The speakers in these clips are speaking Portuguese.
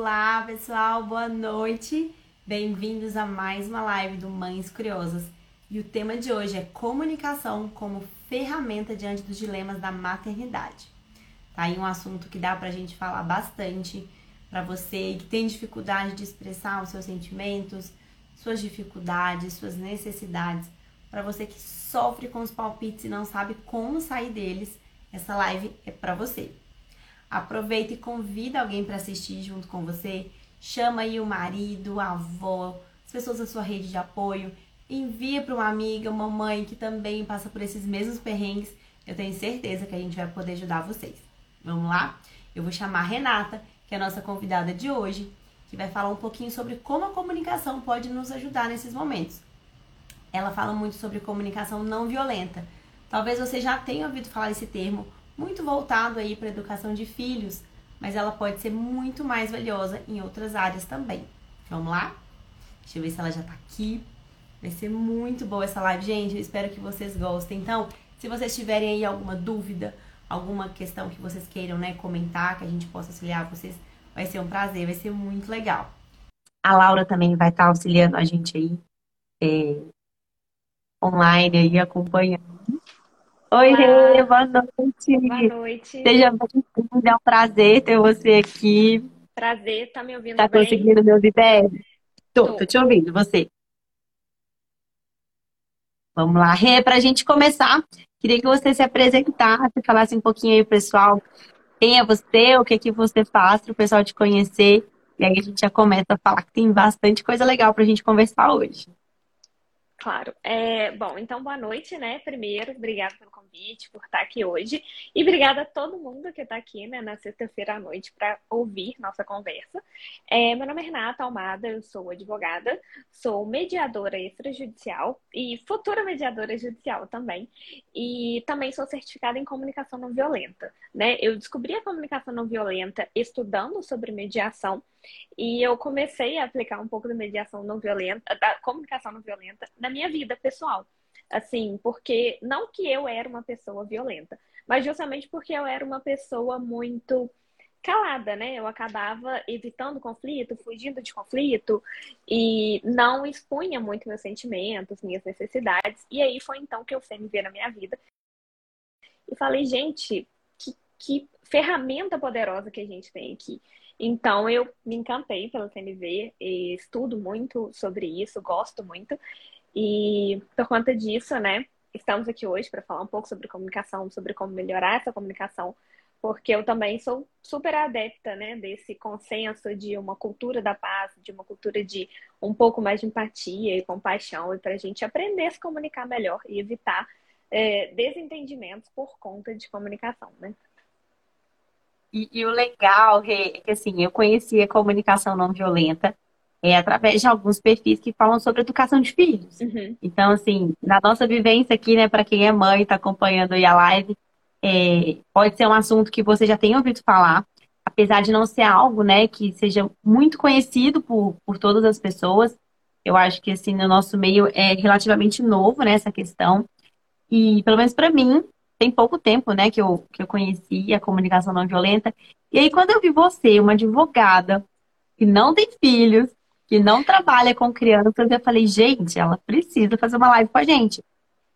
Olá, pessoal, boa noite. Bem-vindos a mais uma live do Mães Curiosas. E o tema de hoje é comunicação como ferramenta diante dos dilemas da maternidade. Tá aí um assunto que dá pra gente falar bastante para você que tem dificuldade de expressar os seus sentimentos, suas dificuldades, suas necessidades, para você que sofre com os palpites e não sabe como sair deles, essa live é para você. Aproveita e convida alguém para assistir junto com você. Chama aí o marido, a avó, as pessoas da sua rede de apoio. Envia para uma amiga, uma mãe que também passa por esses mesmos perrengues. Eu tenho certeza que a gente vai poder ajudar vocês. Vamos lá? Eu vou chamar a Renata, que é a nossa convidada de hoje, que vai falar um pouquinho sobre como a comunicação pode nos ajudar nesses momentos. Ela fala muito sobre comunicação não violenta. Talvez você já tenha ouvido falar esse termo, muito voltado aí para a educação de filhos, mas ela pode ser muito mais valiosa em outras áreas também. Vamos lá? Deixa eu ver se ela já tá aqui. Vai ser muito boa essa live, gente. Eu espero que vocês gostem. Então, se vocês tiverem aí alguma dúvida, alguma questão que vocês queiram, né, comentar, que a gente possa auxiliar vocês, vai ser um prazer, vai ser muito legal. A Laura também vai estar auxiliando a gente aí, é, online aí, acompanhando Oi, Rê, boa noite. Boa noite. Seja bem-vinda, é um prazer ter você aqui. Prazer, tá me ouvindo tá bem? Tá conseguindo me ouvir bem? Tô, tô, tô te ouvindo, você. Vamos lá, Rê, pra gente começar, queria que você se apresentasse, falasse um pouquinho aí, pessoal, quem é você, o que que você faz para o pessoal te conhecer, e aí a gente já começa a falar que tem bastante coisa legal pra gente conversar hoje. Claro. É, bom, então boa noite, né? Primeiro, obrigada pelo convite, por estar aqui hoje. E obrigada a todo mundo que está aqui né, na sexta-feira à noite para ouvir nossa conversa. É, meu nome é Renata Almada, eu sou advogada, sou mediadora extrajudicial e futura mediadora judicial também. E também sou certificada em comunicação não violenta. Né? Eu descobri a comunicação não violenta estudando sobre mediação. E eu comecei a aplicar um pouco da mediação não violenta, da comunicação não violenta na minha vida pessoal. Assim, porque não que eu era uma pessoa violenta, mas justamente porque eu era uma pessoa muito calada, né? Eu acabava evitando conflito, fugindo de conflito e não expunha muito meus sentimentos, minhas necessidades. E aí foi então que eu fui me ver na minha vida e falei, gente, que, que ferramenta poderosa que a gente tem aqui. Então eu me encantei pela CNV, estudo muito sobre isso, gosto muito. E por conta disso, né, estamos aqui hoje para falar um pouco sobre comunicação, sobre como melhorar essa comunicação, porque eu também sou super adepta, né, desse consenso de uma cultura da paz, de uma cultura de um pouco mais de empatia e compaixão, e para a gente aprender a se comunicar melhor e evitar é, desentendimentos por conta de comunicação, né? E, e o legal, é que assim, eu conheci a comunicação não violenta é, através de alguns perfis que falam sobre educação de filhos. Uhum. Então, assim, na nossa vivência aqui, né, para quem é mãe e está acompanhando aí a live, é, pode ser um assunto que você já tenha ouvido falar, apesar de não ser algo, né, que seja muito conhecido por, por todas as pessoas. Eu acho que, assim, no nosso meio é relativamente novo, né, essa questão. E, pelo menos para mim, tem pouco tempo, né, que eu, que eu conheci a comunicação não violenta. E aí, quando eu vi você, uma advogada, que não tem filhos, que não trabalha com crianças, eu falei, gente, ela precisa fazer uma live com a gente.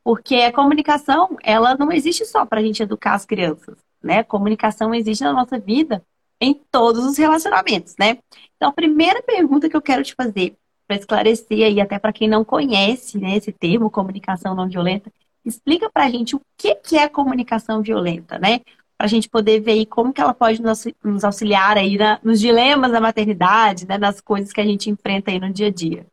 Porque a comunicação, ela não existe só para a gente educar as crianças, né? A comunicação existe na nossa vida em todos os relacionamentos, né? Então, a primeira pergunta que eu quero te fazer, para esclarecer aí, até para quem não conhece né, esse termo, comunicação não violenta, Explica para a gente o que, que é comunicação violenta, né? Para a gente poder ver aí como que ela pode nos auxiliar aí na, nos dilemas da maternidade, né? nas coisas que a gente enfrenta aí no dia a dia.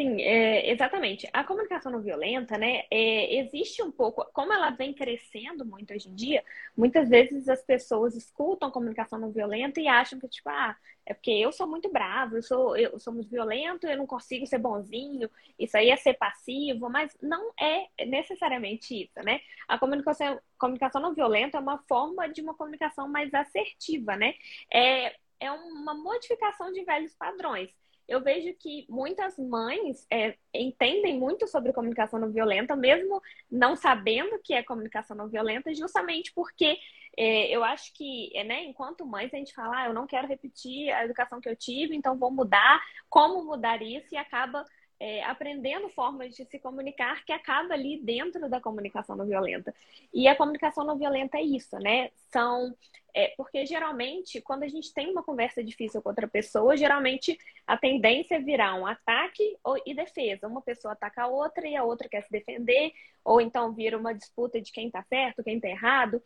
Sim, é, exatamente. A comunicação não violenta, né, é, existe um pouco, como ela vem crescendo muito hoje em dia, muitas vezes as pessoas escutam comunicação não violenta e acham que, tipo, ah, é porque eu sou muito bravo, eu sou, eu sou muito violento, eu não consigo ser bonzinho, isso aí é ser passivo, mas não é necessariamente isso, né? A comunicação, comunicação não violenta é uma forma de uma comunicação mais assertiva, né? É, é uma modificação de velhos padrões eu vejo que muitas mães é, entendem muito sobre comunicação não violenta, mesmo não sabendo que é comunicação não violenta, justamente porque é, eu acho que, é, né, enquanto mães, a gente fala, ah, eu não quero repetir a educação que eu tive, então vou mudar, como mudar isso, e acaba é, aprendendo formas de se comunicar que acaba ali dentro da comunicação não violenta. E a comunicação não violenta é isso, né? São é, porque geralmente, quando a gente tem uma conversa difícil com outra pessoa, geralmente a tendência é virar um ataque e defesa. Uma pessoa ataca a outra e a outra quer se defender, ou então vira uma disputa de quem está certo, quem está errado.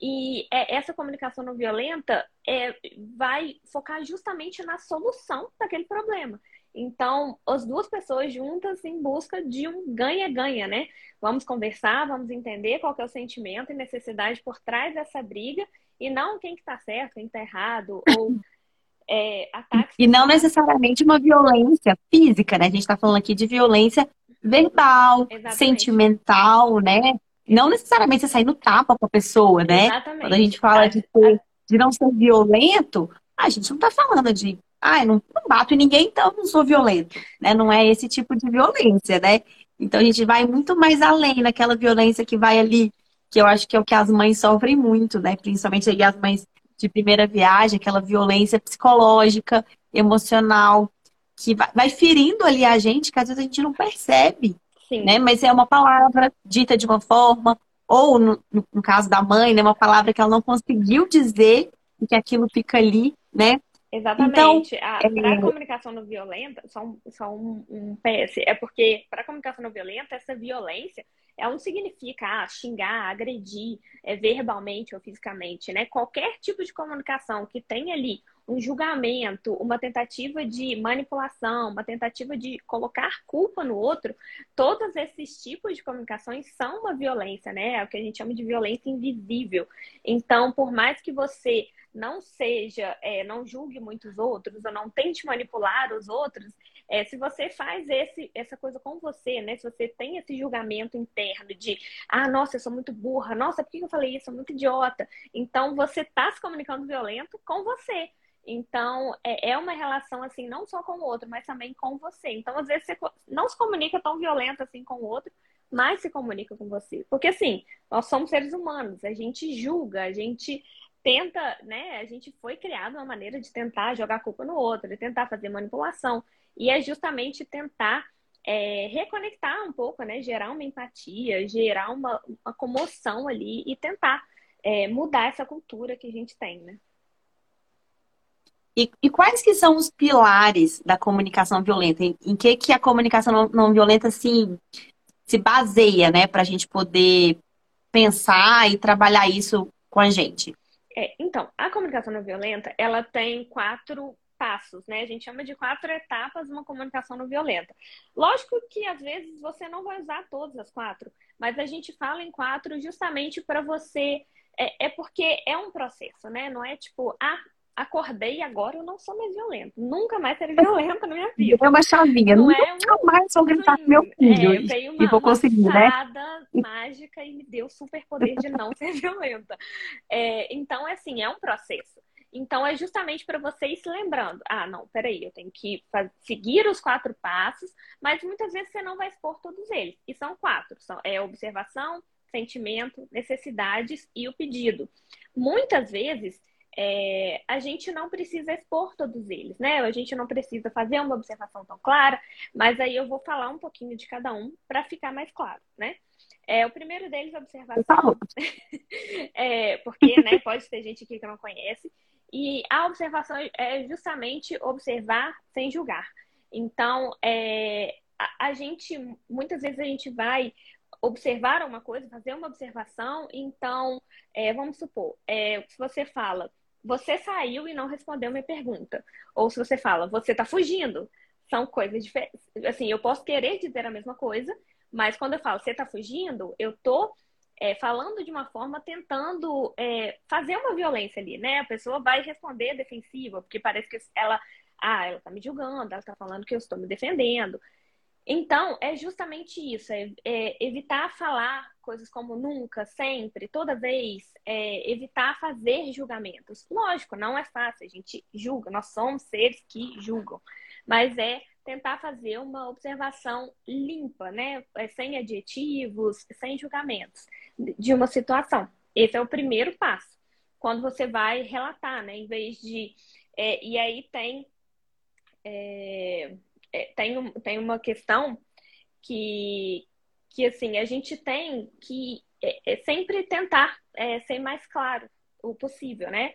E é, essa comunicação não violenta é, vai focar justamente na solução daquele problema. Então, as duas pessoas juntas em busca de um ganha-ganha, né? Vamos conversar, vamos entender qual é o sentimento e necessidade por trás dessa briga e não quem que tá certo, quem tá errado, ou é, ataques. E não necessariamente uma violência física, né? A gente está falando aqui de violência verbal, Exatamente. sentimental, né? Não necessariamente você sair no tapa com a pessoa, né? Exatamente. Quando a gente fala de, ter, de não ser violento, a gente não está falando de ah, eu não, não bato em ninguém, então não sou violento. Né? Não é esse tipo de violência, né? Então a gente vai muito mais além naquela violência que vai ali, que eu acho que é o que as mães sofrem muito, né? Principalmente aí as mães de primeira viagem, aquela violência psicológica, emocional, que vai ferindo ali a gente, que às vezes a gente não percebe. Sim. Né? Mas é uma palavra dita de uma forma, ou no, no caso da mãe, né, uma palavra que ela não conseguiu dizer e que aquilo fica ali, né? Exatamente. Então, a, para a é, comunicação não violenta, só um, só um, um PS, é porque para a comunicação não violenta, essa violência ela não significa ah, xingar, agredir é, verbalmente ou fisicamente, né? Qualquer tipo de comunicação que tenha ali um julgamento, uma tentativa de manipulação, uma tentativa de colocar culpa no outro, todos esses tipos de comunicações são uma violência, né? É o que a gente chama de violência invisível. Então, por mais que você não seja, é, não julgue muitos outros, ou não tente manipular os outros, é, se você faz esse, essa coisa com você, né? Se você tem esse julgamento interno de, ah, nossa, eu sou muito burra, nossa, por que eu falei isso? Eu sou muito idiota. Então, você está se comunicando violento com você. Então, é, é uma relação, assim, não só com o outro, mas também com você. Então, às vezes, você não se comunica tão violento assim com o outro, mas se comunica com você. Porque, assim, nós somos seres humanos, a gente julga, a gente tenta, né? A gente foi criado uma maneira de tentar jogar culpa no outro, de tentar fazer manipulação. E é justamente tentar é, reconectar um pouco, né? Gerar uma empatia, gerar uma, uma comoção ali e tentar é, mudar essa cultura que a gente tem, né? E, e, quais que são os pilares da comunicação violenta? Em, em que, que a comunicação não, não violenta assim, se baseia, né? Para a gente poder pensar e trabalhar isso com a gente? É, então, a comunicação não violenta, ela tem quatro passos, né? A gente chama de quatro etapas uma comunicação não violenta. Lógico que às vezes você não vai usar todas as quatro, mas a gente fala em quatro justamente para você. É, é, porque é um processo, né? Não é tipo, ah, acordei agora eu não sou mais violenta. Nunca mais serei violenta na minha vida. É uma chavinha. Não Nunca é um... mais vou gritar com meu filho. É, veio uma, e vou conseguir, uma né? mágica e me deu o super poder de não ser violenta. É, então, é assim, é um processo. Então, é justamente para vocês se lembrando: ah, não, peraí, eu tenho que seguir os quatro passos, mas muitas vezes você não vai expor todos eles. E são quatro: são, é observação, sentimento, necessidades e o pedido. Muitas vezes é, a gente não precisa expor todos eles, né? A gente não precisa fazer uma observação tão clara, mas aí eu vou falar um pouquinho de cada um para ficar mais claro, né? É, o primeiro deles é observação, é, porque né, pode ter gente aqui que não conhece, e a observação é justamente observar sem julgar. Então, é, a, a gente, muitas vezes a gente vai observar uma coisa, fazer uma observação, então, é, vamos supor, é, se você fala, você saiu e não respondeu minha pergunta. Ou se você fala, você está fugindo. São coisas diferentes. Assim, eu posso querer dizer a mesma coisa, mas quando eu falo, você está fugindo, eu estou é, falando de uma forma tentando é, fazer uma violência ali, né? A pessoa vai responder defensiva, porque parece que ela, ah, ela está me julgando, ela está falando que eu estou me defendendo. Então, é justamente isso, é, é, evitar falar coisas como nunca, sempre, toda vez, é, evitar fazer julgamentos. Lógico, não é fácil, a gente julga, nós somos seres que julgam. mas é tentar fazer uma observação limpa, né? É, sem adjetivos, sem julgamentos de uma situação. Esse é o primeiro passo. Quando você vai relatar, né? Em vez de. É, e aí tem. É, é tem, tem uma questão que, que assim, a gente tem que é, é sempre tentar ser mais claro o possível, né?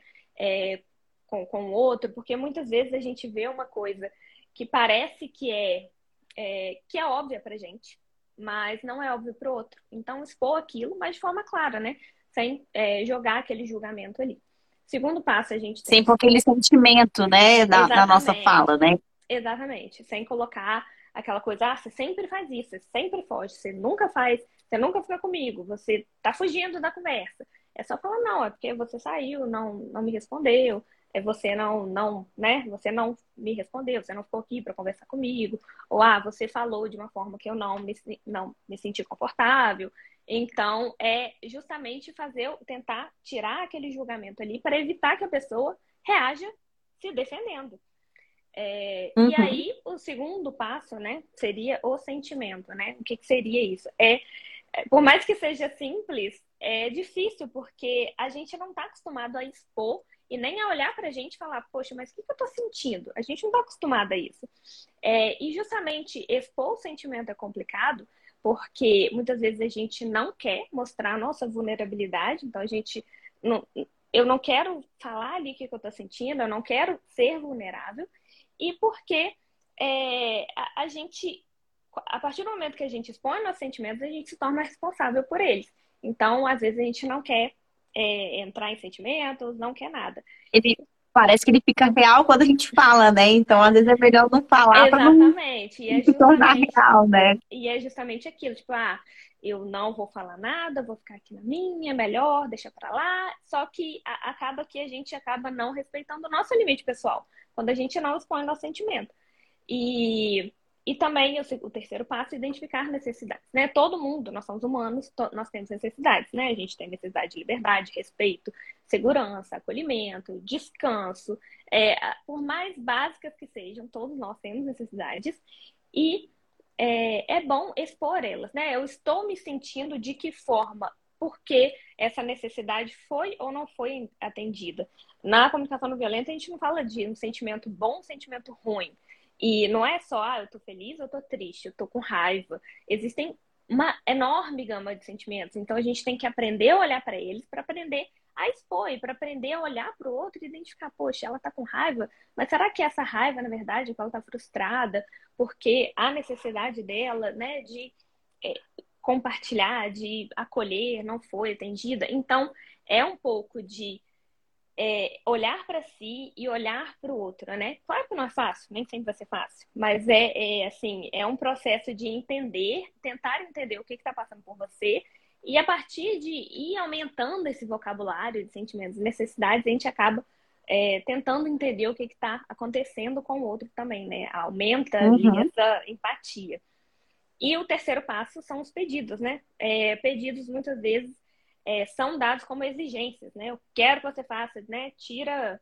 com, com o outro, porque muitas vezes a gente vê uma coisa que parece que é, é que é óbvia pra gente, mas não é óbvio pro outro. Então, expor aquilo, mas de forma clara, né? Sem é, jogar aquele julgamento ali. Segundo passo, a gente tem. Sem por aquele sentimento, né, da, da nossa fala, né? Exatamente. Sem colocar aquela coisa, ah, você sempre faz isso, você sempre foge, você nunca faz, você nunca fica comigo, você tá fugindo da conversa. É só falar, não, é porque você saiu, não, não me respondeu, você não, não, né? Você não me respondeu, você não ficou aqui para conversar comigo, ou ah, você falou de uma forma que eu não me, não me senti confortável. Então, é justamente fazer, tentar tirar aquele julgamento ali para evitar que a pessoa reaja se defendendo. É, uhum. E aí, o segundo passo, né, seria o sentimento, né? O que, que seria isso? É, é por mais que seja simples, é difícil, porque a gente não está acostumado a expor e nem a olhar para a gente e falar, poxa, mas o que, que eu estou sentindo? A gente não está acostumado a isso. É, e justamente expor o sentimento é complicado, porque muitas vezes a gente não quer mostrar a nossa vulnerabilidade, então a gente não, eu não quero falar ali o que, que eu estou sentindo, eu não quero ser vulnerável, e porque é, a, a gente, a partir do momento que a gente expõe nossos sentimentos, a gente se torna responsável por eles. Então, às vezes, a gente não quer é, entrar em sentimentos, não quer nada. Ele parece que ele fica real quando a gente fala, né? Então, às vezes é melhor não falar para não, e é se tornar real, né? E é justamente aquilo, tipo, ah, eu não vou falar nada, vou ficar aqui na minha, melhor, deixa para lá. Só que a, acaba que a gente acaba não respeitando o nosso limite pessoal, quando a gente não expõe nosso sentimento. E e também o, terceiro passo é identificar necessidades, né? Todo mundo, nós somos humanos, nós temos necessidades, né? A gente tem necessidade de liberdade, respeito, segurança, acolhimento, descanso. É, por mais básicas que sejam, todos nós temos necessidades e é, é bom expor elas, né? Eu estou me sentindo de que forma, porque essa necessidade foi ou não foi atendida. Na comunicação não violenta, a gente não fala de um sentimento bom, um sentimento ruim. E não é só, ah, eu tô feliz eu tô triste, eu tô com raiva. Existem uma enorme gama de sentimentos. Então a gente tem que aprender a olhar para eles para aprender a expor para aprender a olhar para o outro e identificar, poxa, ela tá com raiva, mas será que essa raiva, na verdade, que ela tá frustrada porque a necessidade dela, né, de é, compartilhar, de acolher, não foi atendida? Então, é um pouco de é, olhar para si e olhar para o outro, né? Claro que não é fácil, nem sempre vai ser fácil, mas é, é assim, é um processo de entender, tentar entender o que está passando por você e a partir de ir aumentando esse vocabulário de sentimentos e necessidades, a gente acaba é, tentando entender o que está acontecendo com o outro também, né? Aumenta uhum. essa empatia. E o terceiro passo são os pedidos, né? É, pedidos muitas vezes é, são dados como exigências, né? Eu quero que você faça, né? Tira,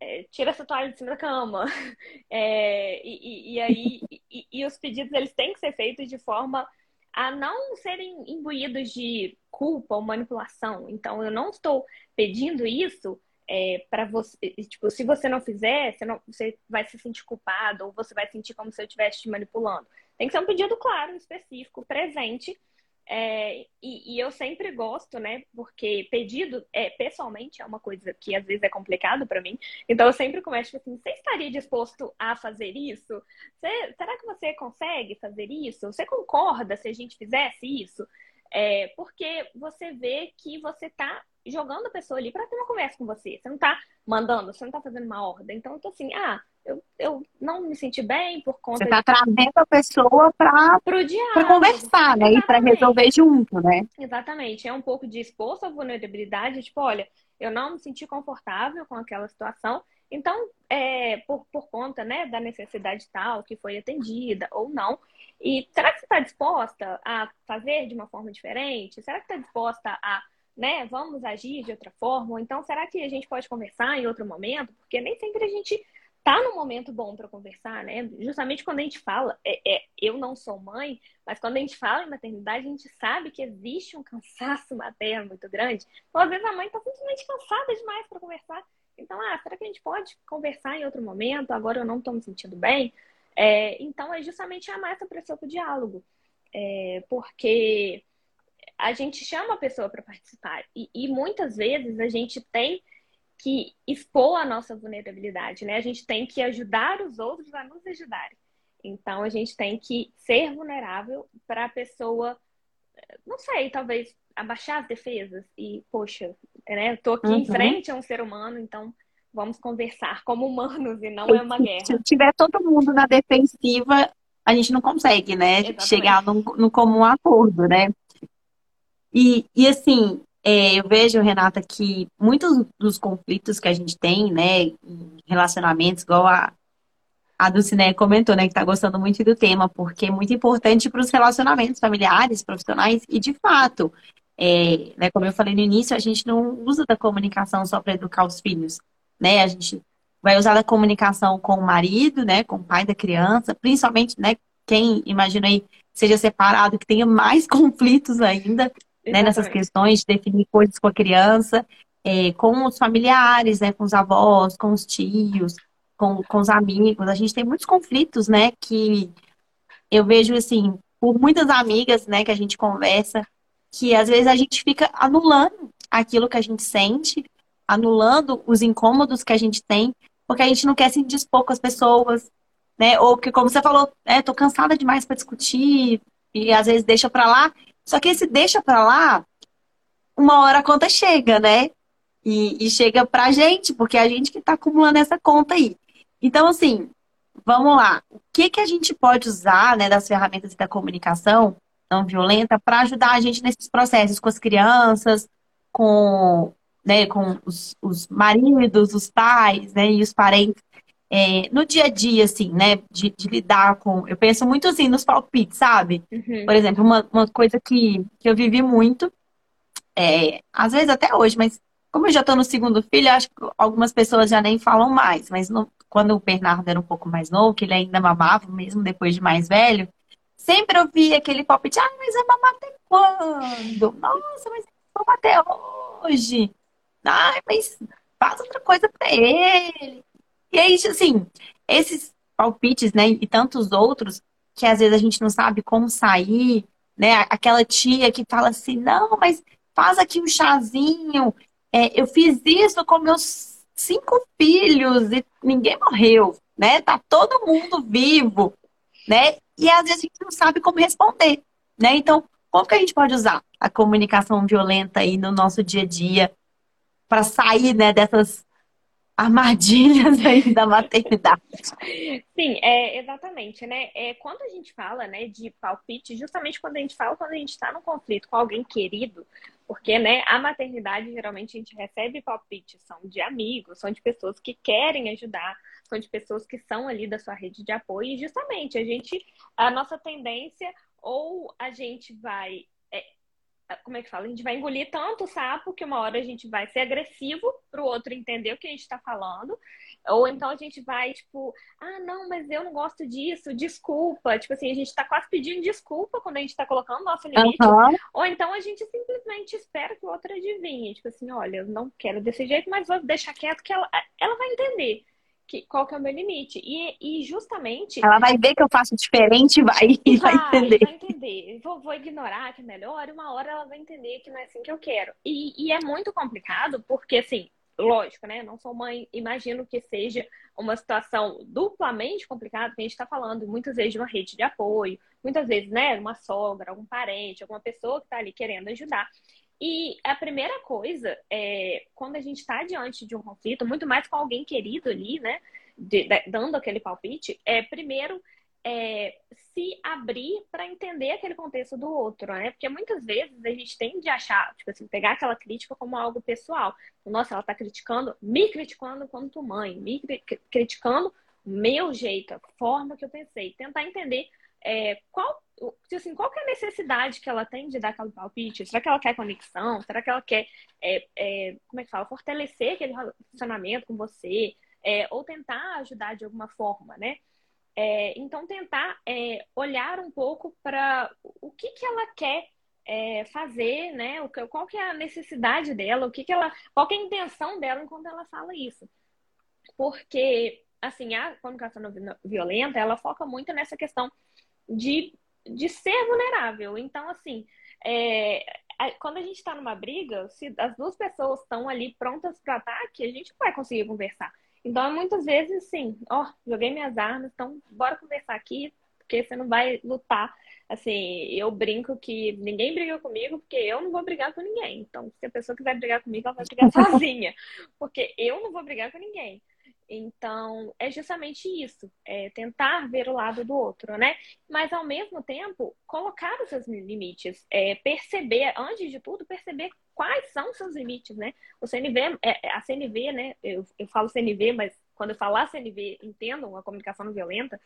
é, tira essa toalha de cima da cama. É, e, e, aí, e, e, os pedidos eles têm que ser feitos de forma a não serem imbuídos de culpa ou manipulação. Então, eu não estou pedindo isso é, para você, tipo, se você não fizer, você, não, você vai se sentir culpado ou você vai sentir como se eu estivesse te manipulando. Tem que ser um pedido claro, específico, presente é, e, e, eu sempre gosto, né? Porque pedido, é, pessoalmente, é uma coisa que às vezes é complicado para mim. Então eu sempre começo tipo assim: você estaria disposto a fazer isso? Será que você consegue fazer isso? Você concorda se a gente fizesse isso? É, porque você vê que você está jogando a pessoa ali para ter uma conversa com você. Você não está mandando, você não está fazendo uma ordem. Então, eu tô assim, ah, eu, eu não me senti bem por conta. Você está de... trazendo a pessoa para conversar, né? Exatamente. E para resolver junto, né? Exatamente. É um pouco de exposto à vulnerabilidade, tipo, olha, eu não me senti confortável com aquela situação. Então, é, por, por conta né, da necessidade tal que foi atendida ou não. E será que você está disposta a fazer de uma forma diferente? Será que está disposta a né, vamos agir de outra forma? Ou então, será que a gente pode conversar em outro momento? Porque nem sempre a gente tá no momento bom para conversar, né? Justamente quando a gente fala, é, é, eu não sou mãe, mas quando a gente fala em maternidade, a gente sabe que existe um cansaço materno muito grande. Então, às vezes a mãe está simplesmente cansada demais para conversar. Então, ah, será que a gente pode conversar em outro momento? Agora eu não estou me sentindo bem. É, então, é justamente chamar essa pessoa para o diálogo. É, porque a gente chama a pessoa para participar. E, e muitas vezes a gente tem que expor a nossa vulnerabilidade, né? A gente tem que ajudar os outros a nos ajudarem. Então a gente tem que ser vulnerável para a pessoa, não sei, talvez abaixar as defesas e, poxa, né? Tô aqui uhum. em frente a um ser humano, então vamos conversar como humanos e não é uma guerra. Se tiver todo mundo na defensiva, a gente não consegue, né? Exatamente. Chegar num, num comum acordo, né? E, e assim, é, eu vejo, Renata, que muitos dos conflitos que a gente tem, né, em relacionamentos, igual a, a Dulcinea comentou, né, que está gostando muito do tema, porque é muito importante para os relacionamentos familiares, profissionais, e de fato, é, né, como eu falei no início, a gente não usa da comunicação só para educar os filhos, né, a gente vai usar da comunicação com o marido, né, com o pai da criança, principalmente, né, quem, imagina aí, seja separado, que tenha mais conflitos ainda, né, nessas questões de definir coisas com a criança, é, com os familiares, né, com os avós, com os tios, com, com os amigos. A gente tem muitos conflitos, né, que eu vejo, assim, por muitas amigas, né, que a gente conversa, que às vezes a gente fica anulando aquilo que a gente sente, anulando os incômodos que a gente tem, porque a gente não quer se indispor com as pessoas, né? Ou que, como você falou, é, tô cansada demais para discutir, e às vezes deixa para lá. Só que esse deixa pra lá, uma hora a conta chega, né? E, e chega pra gente, porque é a gente que tá acumulando essa conta aí. Então, assim, vamos lá. O que, que a gente pode usar né, das ferramentas da comunicação não violenta para ajudar a gente nesses processos com as crianças, com, né, com os, os maridos, os pais, né, e os parentes. É, no dia a dia, assim, né, de, de, lidar com. Eu penso muito assim nos palpites, sabe? Uhum. Por exemplo, uma, uma coisa que, que eu vivi muito, é, às vezes até hoje, mas como eu já tô no segundo filho, acho que algumas pessoas já nem falam mais, mas no, quando o Bernardo era um pouco mais novo, que ele ainda mamava, mesmo depois de mais velho, sempre eu via aquele palpite, ah, mas vai mamar até quando? Nossa, mas vamos até hoje. Ai, mas faz outra coisa para ele. E aí, assim, esses palpites, né, e tantos outros, que às vezes a gente não sabe como sair, né? Aquela tia que fala assim, não, mas faz aqui um chazinho. É, eu fiz isso com meus cinco filhos e ninguém morreu, né? Tá todo mundo vivo, né? E às vezes a gente não sabe como responder, né? Então, como que a gente pode usar a comunicação violenta aí no nosso dia a dia para sair, né, dessas armadilhas aí da maternidade. Sim, é, exatamente, né? É, quando a gente fala né, de palpite, justamente quando a gente fala quando a gente está num conflito com alguém querido, porque né, a maternidade geralmente a gente recebe palpites, são de amigos, são de pessoas que querem ajudar, são de pessoas que são ali da sua rede de apoio, e justamente a gente, a nossa tendência, ou a gente vai como é que fala? A gente vai engolir tanto o sapo que uma hora a gente vai ser agressivo para o outro entender o que a gente está falando. Ou então a gente vai, tipo, ah, não, mas eu não gosto disso, desculpa. Tipo assim, a gente está quase pedindo desculpa quando a gente está colocando nosso limite. Uhum. Ou então a gente simplesmente espera que o outro adivinhe. Tipo assim, olha, eu não quero desse jeito, mas vou deixar quieto que ela, ela vai entender que, qual que é o meu limite. E, e justamente. Ela vai ver que eu faço diferente vai, e vai, vai entender. Vai entender. Vou, vou ignorar que é melhor, e uma hora ela vai entender que não é assim que eu quero. E, e é muito complicado, porque, assim, lógico, né? Não sou mãe, imagino que seja uma situação duplamente complicada, que a gente está falando muitas vezes de uma rede de apoio, muitas vezes, né, uma sogra, algum parente, alguma pessoa que está ali querendo ajudar. E a primeira coisa, é, quando a gente está diante de um conflito, muito mais com alguém querido ali, né, de, de, dando aquele palpite, é primeiro é, se abrir para entender aquele contexto do outro, né? Porque muitas vezes a gente tem de achar, tipo assim, pegar aquela crítica como algo pessoal. Nossa, ela está criticando, me criticando quanto mãe, me criticando o meu jeito, a forma que eu pensei. Tentar entender é, qual, assim, qual que é a necessidade que ela tem de dar aquele palpite? Será que ela quer conexão? Será que ela quer, é, é, como é que fala, fortalecer aquele relacionamento com você? é, ou tentar ajudar de alguma forma, né? É, então, tentar é, olhar um pouco para o que, que ela quer é, fazer, né? O, qual que é a necessidade dela, o que, que ela, qual que é a intenção dela enquanto ela fala isso. Porque, assim, a comunicação violenta, ela foca muito nessa questão de, de ser vulnerável. Então, assim, é, quando a gente está numa briga, se as duas pessoas estão ali prontas para ataque, a gente não vai conseguir conversar. Então, muitas vezes, sim, ó, joguei minhas armas, então bora conversar aqui, porque você não vai lutar. Assim, eu brinco que ninguém briga comigo, porque eu não vou brigar com ninguém. Então, se a pessoa quiser brigar comigo, ela vai brigar sozinha, porque eu não vou brigar com ninguém. Então, é justamente isso, é tentar ver o lado do outro, né? Mas, ao mesmo tempo, colocar os seus limites, é, perceber, antes de tudo, perceber quais são os seus limites, né? O CNV, é, a CNV, né? Eu, eu falo CNV, mas quando eu falar CNV, entendam a comunicação não violenta,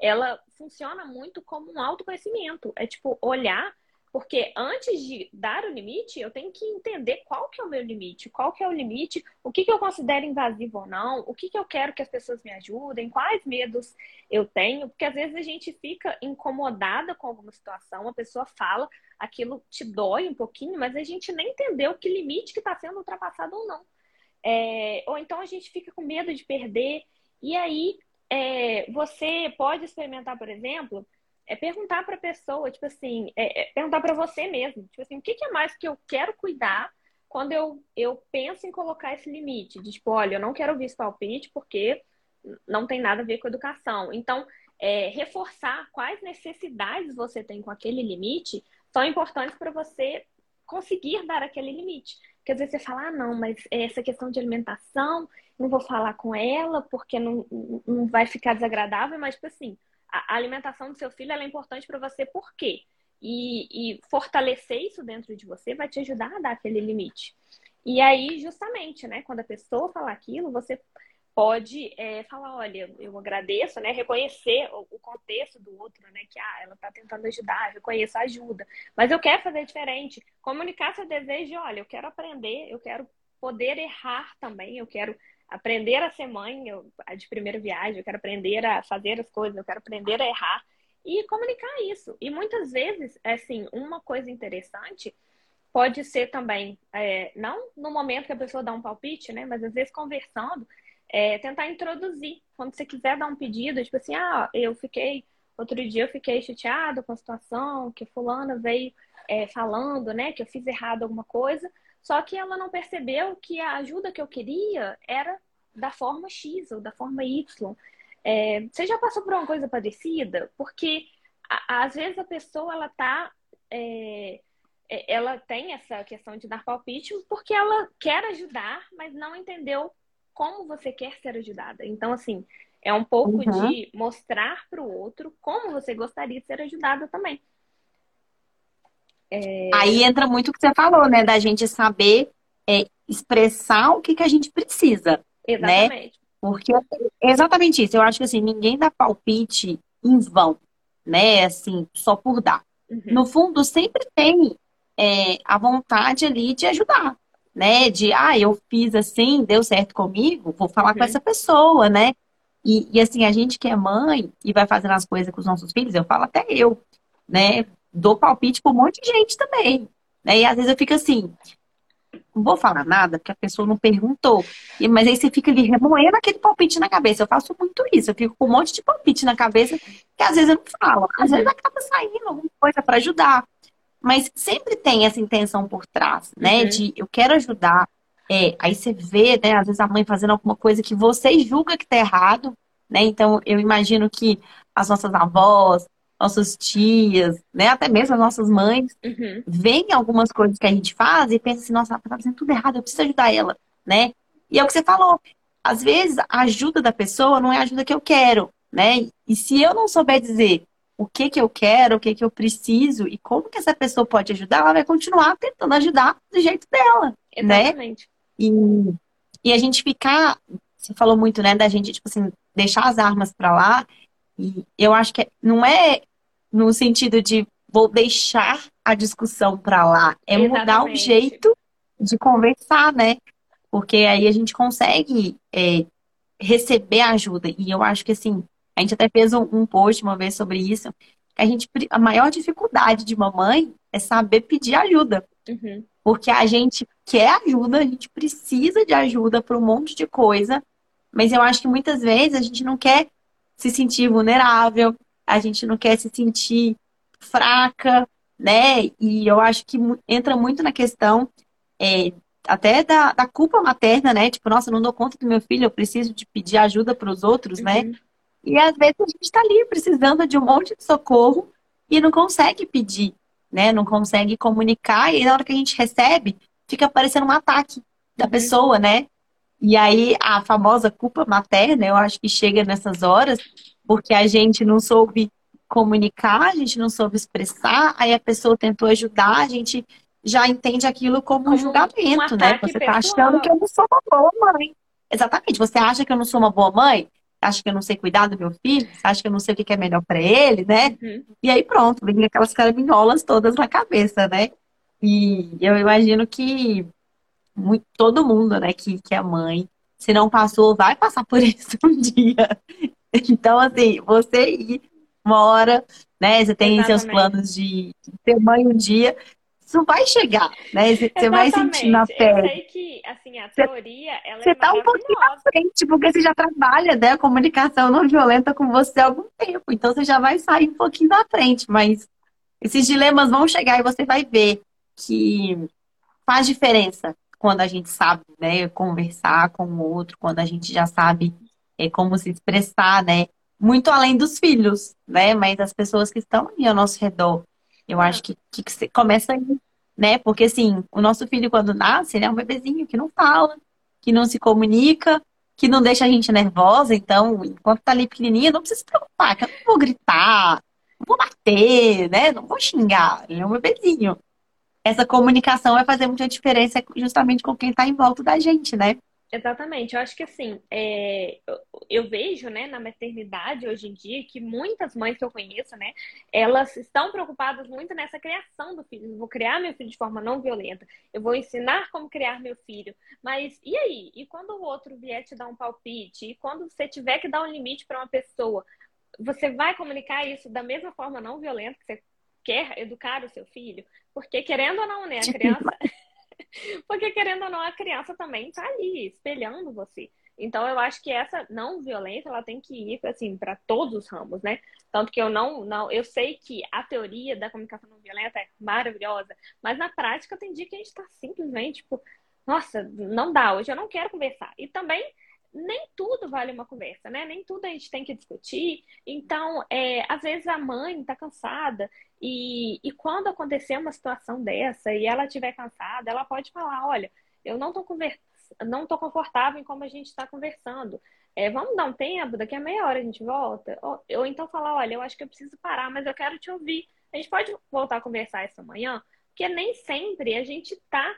ela funciona muito como um autoconhecimento. É tipo, olhar porque antes de dar o limite, eu tenho que entender qual que é o meu limite, qual que é o limite, o que, que eu considero invasivo ou não, o que, que eu quero que as pessoas me ajudem, quais medos eu tenho, porque às vezes a gente fica incomodada com alguma situação, a pessoa fala, aquilo te dói um pouquinho, mas a gente nem entendeu que limite que está sendo ultrapassado ou não. É, ou então a gente fica com medo de perder, e aí é, você pode experimentar, por exemplo, é perguntar para a pessoa, tipo assim, é, é perguntar para você mesmo, tipo assim, o que, que, é mais que eu quero cuidar quando eu, eu penso em colocar esse limite? De, tipo, olha, eu não quero ouvir esse palpite porque não tem nada a ver com educação. Então, é, reforçar quais necessidades você tem com aquele limite são importantes para você conseguir dar aquele limite. Porque às vezes você fala, ah, não, mas essa questão de alimentação, não vou falar com ela porque não, não vai ficar desagradável, mas, tipo assim, a alimentação do seu filho é importante para você por quê? E, e, fortalecer isso dentro de você vai te ajudar a dar aquele limite. E aí, justamente, né, quando a pessoa falar aquilo, você pode é, falar, olha, eu agradeço, né, reconhecer o, o, contexto do outro, né, que ah, ela está tentando ajudar, reconheço a ajuda, mas eu quero fazer diferente, comunicar seu desejo, olha, eu quero aprender, eu quero poder errar também, eu quero aprender a ser mãe eu, de primeira viagem, eu quero aprender a fazer as coisas, eu quero aprender a errar e comunicar isso. E muitas vezes, assim, uma coisa interessante pode ser também, é, não no momento que a pessoa dá um palpite, né, mas às vezes conversando, é, tentar introduzir. Quando você quiser dar um pedido, tipo assim, ah, eu fiquei, outro dia eu fiquei chateado com a situação, que fulana veio é, falando, né, que eu fiz errado alguma coisa, só que ela não percebeu que a ajuda que eu queria era da forma X ou da forma Y. É, você já passou por uma coisa parecida? Porque a, às vezes a pessoa ela tá é, é, ela tem essa questão de dar palpite porque ela quer ajudar, mas não entendeu como você quer ser ajudada. Então, assim, é um pouco uhum. de mostrar para o outro como você gostaria de ser ajudada também. É... Aí entra muito o que você falou, né? Da gente saber é, expressar o que, que a gente precisa. Né? Exatamente. Né? Porque é exatamente isso. Eu acho que assim, ninguém dá palpite em vão, né? Assim, só por dar. Uhum. No fundo, sempre tem é, a vontade ali de ajudar, né? De, ah, eu fiz assim, deu certo comigo, vou falar uhum. com essa pessoa, né? E, e, assim, a gente que é mãe e vai fazendo as coisas com os nossos filhos, eu falo até eu, né? Dou palpite para um monte de gente também. Né? E às vezes eu fico assim, não vou falar nada, porque a pessoa não perguntou. Mas aí você fica ali remoendo aquele palpite na cabeça. Eu faço muito isso. Eu fico com um monte de palpite na cabeça que às vezes eu não falo. Às vezes acaba saindo alguma coisa para ajudar. Mas sempre tem essa intenção por trás, né? Uhum. De eu quero ajudar. É, aí você vê, né? Às vezes a mãe fazendo alguma coisa que você julga que tá errado, né? Então eu imagino que as nossas avós, nossas tias, né? Até mesmo as nossas mães, uhum. veem algumas coisas que a gente faz e pensa assim, nossa, ela tá fazendo tudo errado, eu preciso ajudar ela, né? E é o que você falou. Às vezes a ajuda da pessoa não é a ajuda que eu quero, né? E se eu não souber dizer o que que eu quero, o que que eu preciso e como que essa pessoa pode ajudar, ela vai continuar tentando ajudar do jeito dela, né? Exatamente. né? E, e a gente ficar, você falou muito, né, da gente, tipo assim, deixar as armas para lá. E eu acho que não é no sentido de vou deixar a discussão para lá. É Exatamente. mudar o jeito de conversar, né? Porque aí a gente consegue é, receber ajuda. E eu acho que assim, a gente até fez um, um post uma vez sobre isso. A gente a maior dificuldade de mamãe é saber pedir ajuda. Uhum. Porque a gente quer ajuda, a gente precisa de ajuda para um monte de coisa, mas eu acho que muitas vezes a gente não quer se sentir vulnerável, a gente não quer se sentir fraca, né? E eu acho que entra muito na questão é, até da, da, culpa materna, né? Tipo, nossa, não dou conta do meu filho, eu preciso de pedir ajuda para os outros, né? uhum. né? E às vezes a gente está ali precisando de um monte de socorro e não consegue pedir, né? Não consegue comunicar, e na hora que a gente recebe, fica parecendo um ataque da uhum. pessoa, né? E aí a famosa culpa materna, eu acho que chega nessas horas, porque a gente não soube comunicar, a gente não soube expressar, aí a pessoa tentou ajudar, a gente já entende aquilo como, como um julgamento, um né? Você tá achando que eu não sou uma boa mãe. Exatamente. Você acha que eu não sou uma boa mãe? Acha que eu não sei cuidar do meu filho? Acha que eu não sei o que é melhor para ele, né? Uhum. E aí pronto, vem aquelas caraminholas todas na cabeça, né? E eu imagino que muito, todo mundo, né, que, que é mãe, se não passou, vai passar por isso um dia. Então, assim, você ir uma hora, né? Você tem Exatamente. seus planos de ser mãe um dia. Isso vai chegar, né? Você Exatamente. vai sentir na pele. Eu sei que, assim, a teoria, ela você é tá um pouquinho na frente, porque você já trabalha, né? A comunicação não violenta com você há algum tempo. Então, você já vai sair um pouquinho na frente. Mas esses dilemas vão chegar e você vai ver que faz diferença quando a gente sabe, né? Conversar com o outro, quando a gente já sabe é, como se expressar, né? muito além dos filhos, né? Mas as pessoas que estão ali ao nosso redor. Eu acho que, que, começa aí, né? Porque assim, o nosso filho quando nasce, ele é um bebezinho que não fala, que não se comunica, que não deixa a gente nervosa. Então, enquanto tá ali pequenininho, não precisa se preocupar, que eu não vou gritar, não vou bater, né? Não vou xingar. Ele é um bebezinho. Essa comunicação vai fazer muita diferença justamente com quem tá em volta da gente, né? Exatamente, eu acho que assim, é, eu, vejo, né, na maternidade hoje em dia que muitas mães que eu conheço, né, elas estão preocupadas muito nessa criação do filho. Eu vou criar meu filho de forma não violenta, eu vou ensinar como criar meu filho. Mas e aí? E quando o outro vier te dar um palpite? E quando você tiver que dar um limite para uma pessoa? Você vai comunicar isso da mesma forma não violenta que você quer educar o seu filho? Porque querendo ou não, né, a criança. Porque, querendo ou não, a criança também está ali, espelhando você. Então, eu acho que essa não violência, ela tem que ir, assim, para todos os ramos, né? Tanto que eu não, não... Eu sei que a teoria da comunicação não violenta é maravilhosa, mas na prática tem dia que a gente está simplesmente, tipo, nossa, não dá, hoje eu não quero conversar. E também nem tudo vale uma conversa, né? Nem tudo a gente tem que discutir. Então, é, às vezes a mãe está cansada e, e quando acontecer uma situação dessa e ela estiver cansada, ela pode falar, olha, eu não estou conversando não tô confortável em como a gente está conversando. É, vamos dar um tempo, daqui a meia hora a gente volta. Ou, ou, então falar, olha, eu acho que eu preciso parar, mas eu quero te ouvir. A gente pode voltar a conversar essa manhã, porque nem sempre a gente está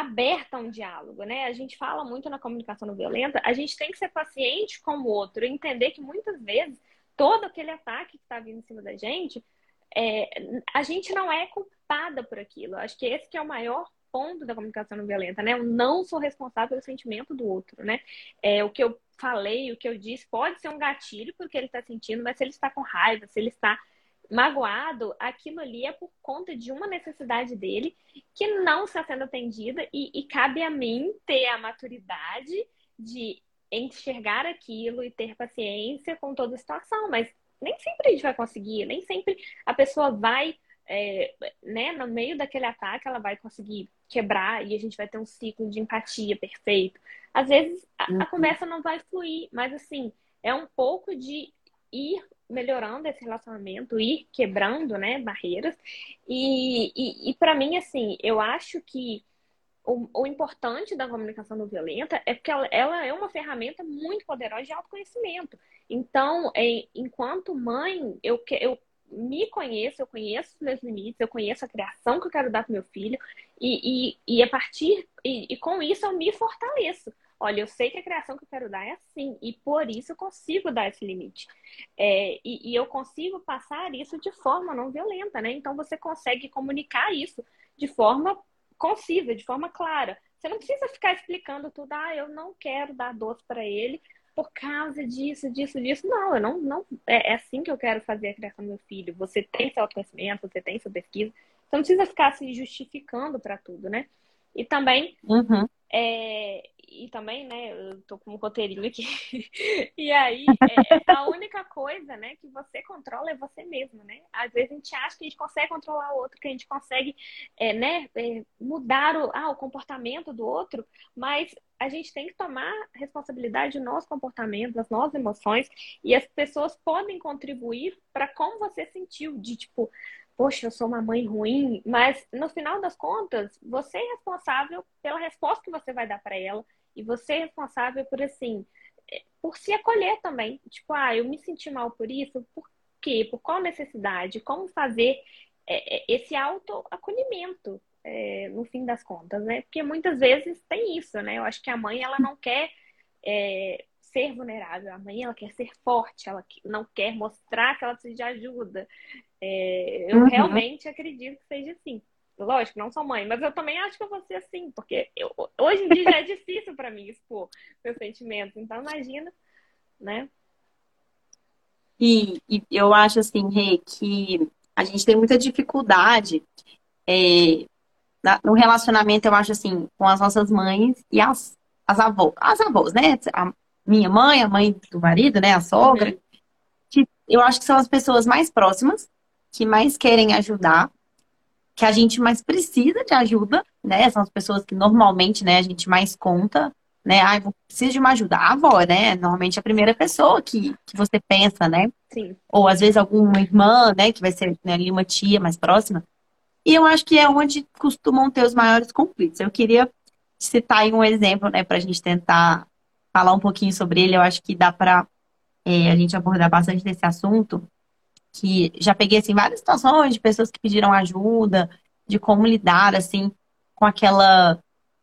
aberta a um diálogo, né? A gente fala muito na comunicação não violenta, a gente tem que ser paciente com o outro, entender que muitas vezes todo aquele ataque que está vindo em cima da gente, é, a gente não é culpada por aquilo. Acho que esse que é o maior ponto da comunicação não violenta, né? Eu não sou responsável pelo sentimento do outro, né? É, o que eu falei, o que eu disse, pode ser um gatilho porque ele está sentindo, mas se ele está com raiva, se ele está magoado, aquilo ali é por conta de uma necessidade dele que não está sendo atendida e, e cabe a mim ter a maturidade de enxergar aquilo e ter paciência com toda a situação, mas nem sempre a gente vai conseguir, nem sempre a pessoa vai, é, né, no meio daquele ataque, ela vai conseguir quebrar e a gente vai ter um ciclo de empatia perfeito. Às vezes a, a uhum. conversa não vai fluir, mas assim, é um pouco de ir melhorando esse relacionamento, ir quebrando, né, barreiras. E, e, e para mim, assim, eu acho que o, o, importante da comunicação não violenta é que ela, ela, é uma ferramenta muito poderosa de autoconhecimento. Então, é, enquanto mãe, eu, eu me conheço, eu conheço os meus limites, eu conheço a criação que eu quero dar para meu filho, e, e, e a partir, e, e com isso eu me fortaleço olha, eu sei que a criação que eu quero dar é assim, e por isso eu consigo dar esse limite. É, e, e, eu consigo passar isso de forma não violenta, né? Então você consegue comunicar isso de forma concisa, de forma clara. Você não precisa ficar explicando tudo, ah, eu não quero dar doce para ele, por causa disso, disso, disso. Não, eu não, não é, é assim que eu quero fazer a criação do meu filho. Você tem seu autoconhecimento, você tem sua pesquisa. Você não precisa ficar se justificando para tudo, né? E também uhum. é, e também, né, eu tô com um roteirinho aqui. e aí, é, a única coisa, né, que você controla é você mesmo, né? Às vezes a gente acha que a gente consegue controlar o outro, que a gente consegue, é, né, é, mudar o, ah, o comportamento do outro, mas a gente tem que tomar responsabilidade do nosso comportamento, das nossas emoções, e as pessoas podem contribuir para como você sentiu, de tipo, poxa, eu sou uma mãe ruim, mas no final das contas, você é responsável pela resposta que você vai dar para ela e você é responsável por assim, é, por se acolher também. Tipo, ah, eu me senti mal por isso, por quê? Por qual necessidade? Como fazer é, é, esse autoacolhimento, é, no fim das contas, né? Porque muitas vezes tem isso, né? Eu acho que a mãe, ela não quer é, ser vulnerável. A mãe, ela quer ser forte, ela não quer mostrar que ela precisa de ajuda. É, eu uhum. realmente acredito que seja assim. Lógico, não sou mãe, mas eu também acho que eu vou ser assim, porque eu, hoje em dia já é difícil para mim expor meus sentimentos. Então, imagina, né? E, e eu acho assim, Rê, que a gente tem muita dificuldade é, no relacionamento, eu acho assim, com as nossas mães e as, as avós. As avós, né? A minha mãe, a mãe do marido, né? A sogra. Uhum. Que eu acho que são as pessoas mais próximas, que mais querem ajudar que a gente mais precisa de ajuda, né? São as pessoas que normalmente, né, a gente mais conta, né? Ai, ah, preciso de uma ajuda. A avó, né? Normalmente é a primeira pessoa que, que você pensa, né? Sim. Ou às vezes alguma irmã, né? Que vai ser né, ali uma tia mais próxima. E eu acho que é onde costumam ter os maiores conflitos. Eu queria citar aí um exemplo, né? Pra gente tentar falar um pouquinho sobre ele. Eu acho que dá pra é, a gente abordar bastante desse assunto que já peguei assim várias situações de pessoas que pediram ajuda, de como lidar assim com aquela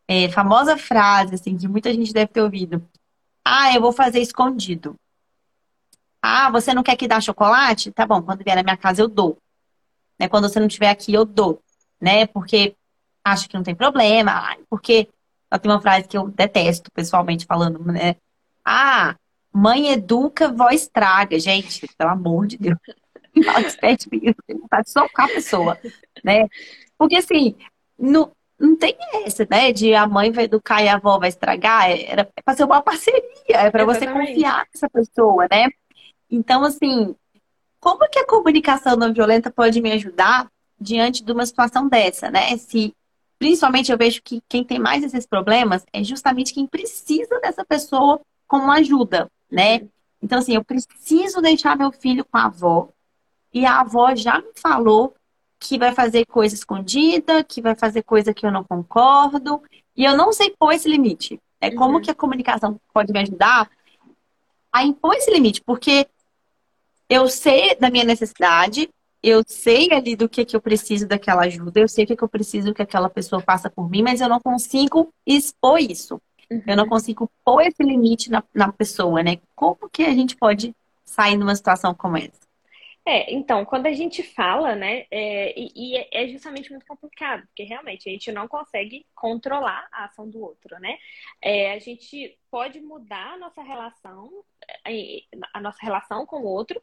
é, famosa frase assim que muita gente deve ter ouvido. Ah, eu vou fazer escondido. Ah, você não quer que dá chocolate? Tá bom, quando vier na minha casa eu dou. Né? Quando você não estiver aqui eu dou, né? Porque acho que não tem problema, porque ela tem uma frase que eu detesto pessoalmente falando, né? Ah, mãe educa, vó estraga. Gente, pelo amor de Deus fala que pede vontade de socar a pessoa, né? Porque assim, não, não tem essa, né? De a mãe vai educar e a avó vai estragar. É, era é pra ser uma parceria, é para você confiar nessa pessoa, né? Então, assim, como que a comunicação não violenta pode me ajudar diante de uma situação dessa, né? Se principalmente eu vejo que quem tem mais esses problemas é justamente quem precisa dessa pessoa como ajuda, né? Então, assim, eu preciso deixar meu filho com a avó, e a avó já me falou que vai fazer coisa escondida, que vai fazer coisa que eu não concordo, e eu não sei pôr esse limite. É como uhum. que a comunicação pode me ajudar a impor esse limite, porque eu sei da minha necessidade, eu sei ali do que, que eu preciso daquela ajuda, eu sei o que, que eu preciso que aquela pessoa faça por mim, mas eu não consigo expor isso. Uhum. Eu não uhum. consigo pôr esse limite na, na pessoa, né? Como que a gente pode sair numa situação como essa? É, então, quando a gente fala, né, é, e, e, é justamente muito complicado, porque realmente a gente não consegue controlar a ação do outro, né? É, a gente pode mudar a nossa relação, é, a nossa relação com o outro,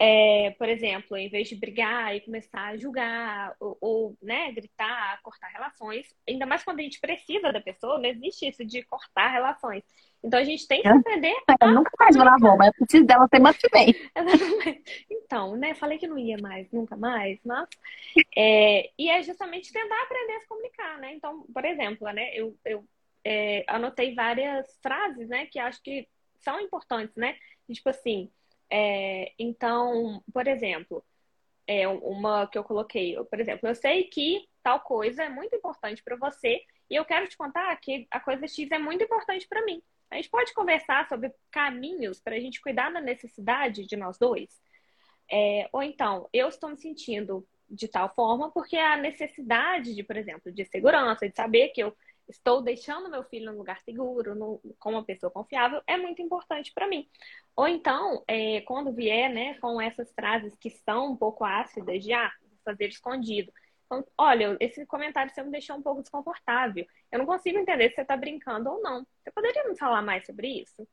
é, por exemplo, em vez de brigar e começar a julgar, ou, ou, né, gritar, cortar relações, ainda mais quando a gente precisa da pessoa, não existe isso de cortar relações. Então a gente tem que aprender. Eu, a... nunca mais vou na Roma, eu preciso dela que vem. Então, né? Falei que não ia mais, nunca mais, mas. É, e é justamente tentar aprender a se comunicar, né? Então, por exemplo, né? Eu, eu é, anotei várias frases, né? Que acho que são importantes, né? Tipo assim. É, então, por exemplo, é uma que eu coloquei, por exemplo, eu sei que tal coisa é muito importante para você e eu quero te contar que a coisa X é muito importante para mim. A gente pode conversar sobre caminhos para a gente cuidar da necessidade de nós dois? É, ou então, eu estou me sentindo de tal forma porque a necessidade de, por exemplo, de segurança, de saber que eu estou deixando meu filho num lugar seguro, no, com uma pessoa confiável, é muito importante para mim. Ou então, é, quando vier né, com essas frases que são um pouco ácidas, de ah, fazer escondido. Então, olha, esse comentário você me deixou um pouco desconfortável. Eu não consigo entender se você está brincando ou não. Você poderia me falar mais sobre isso?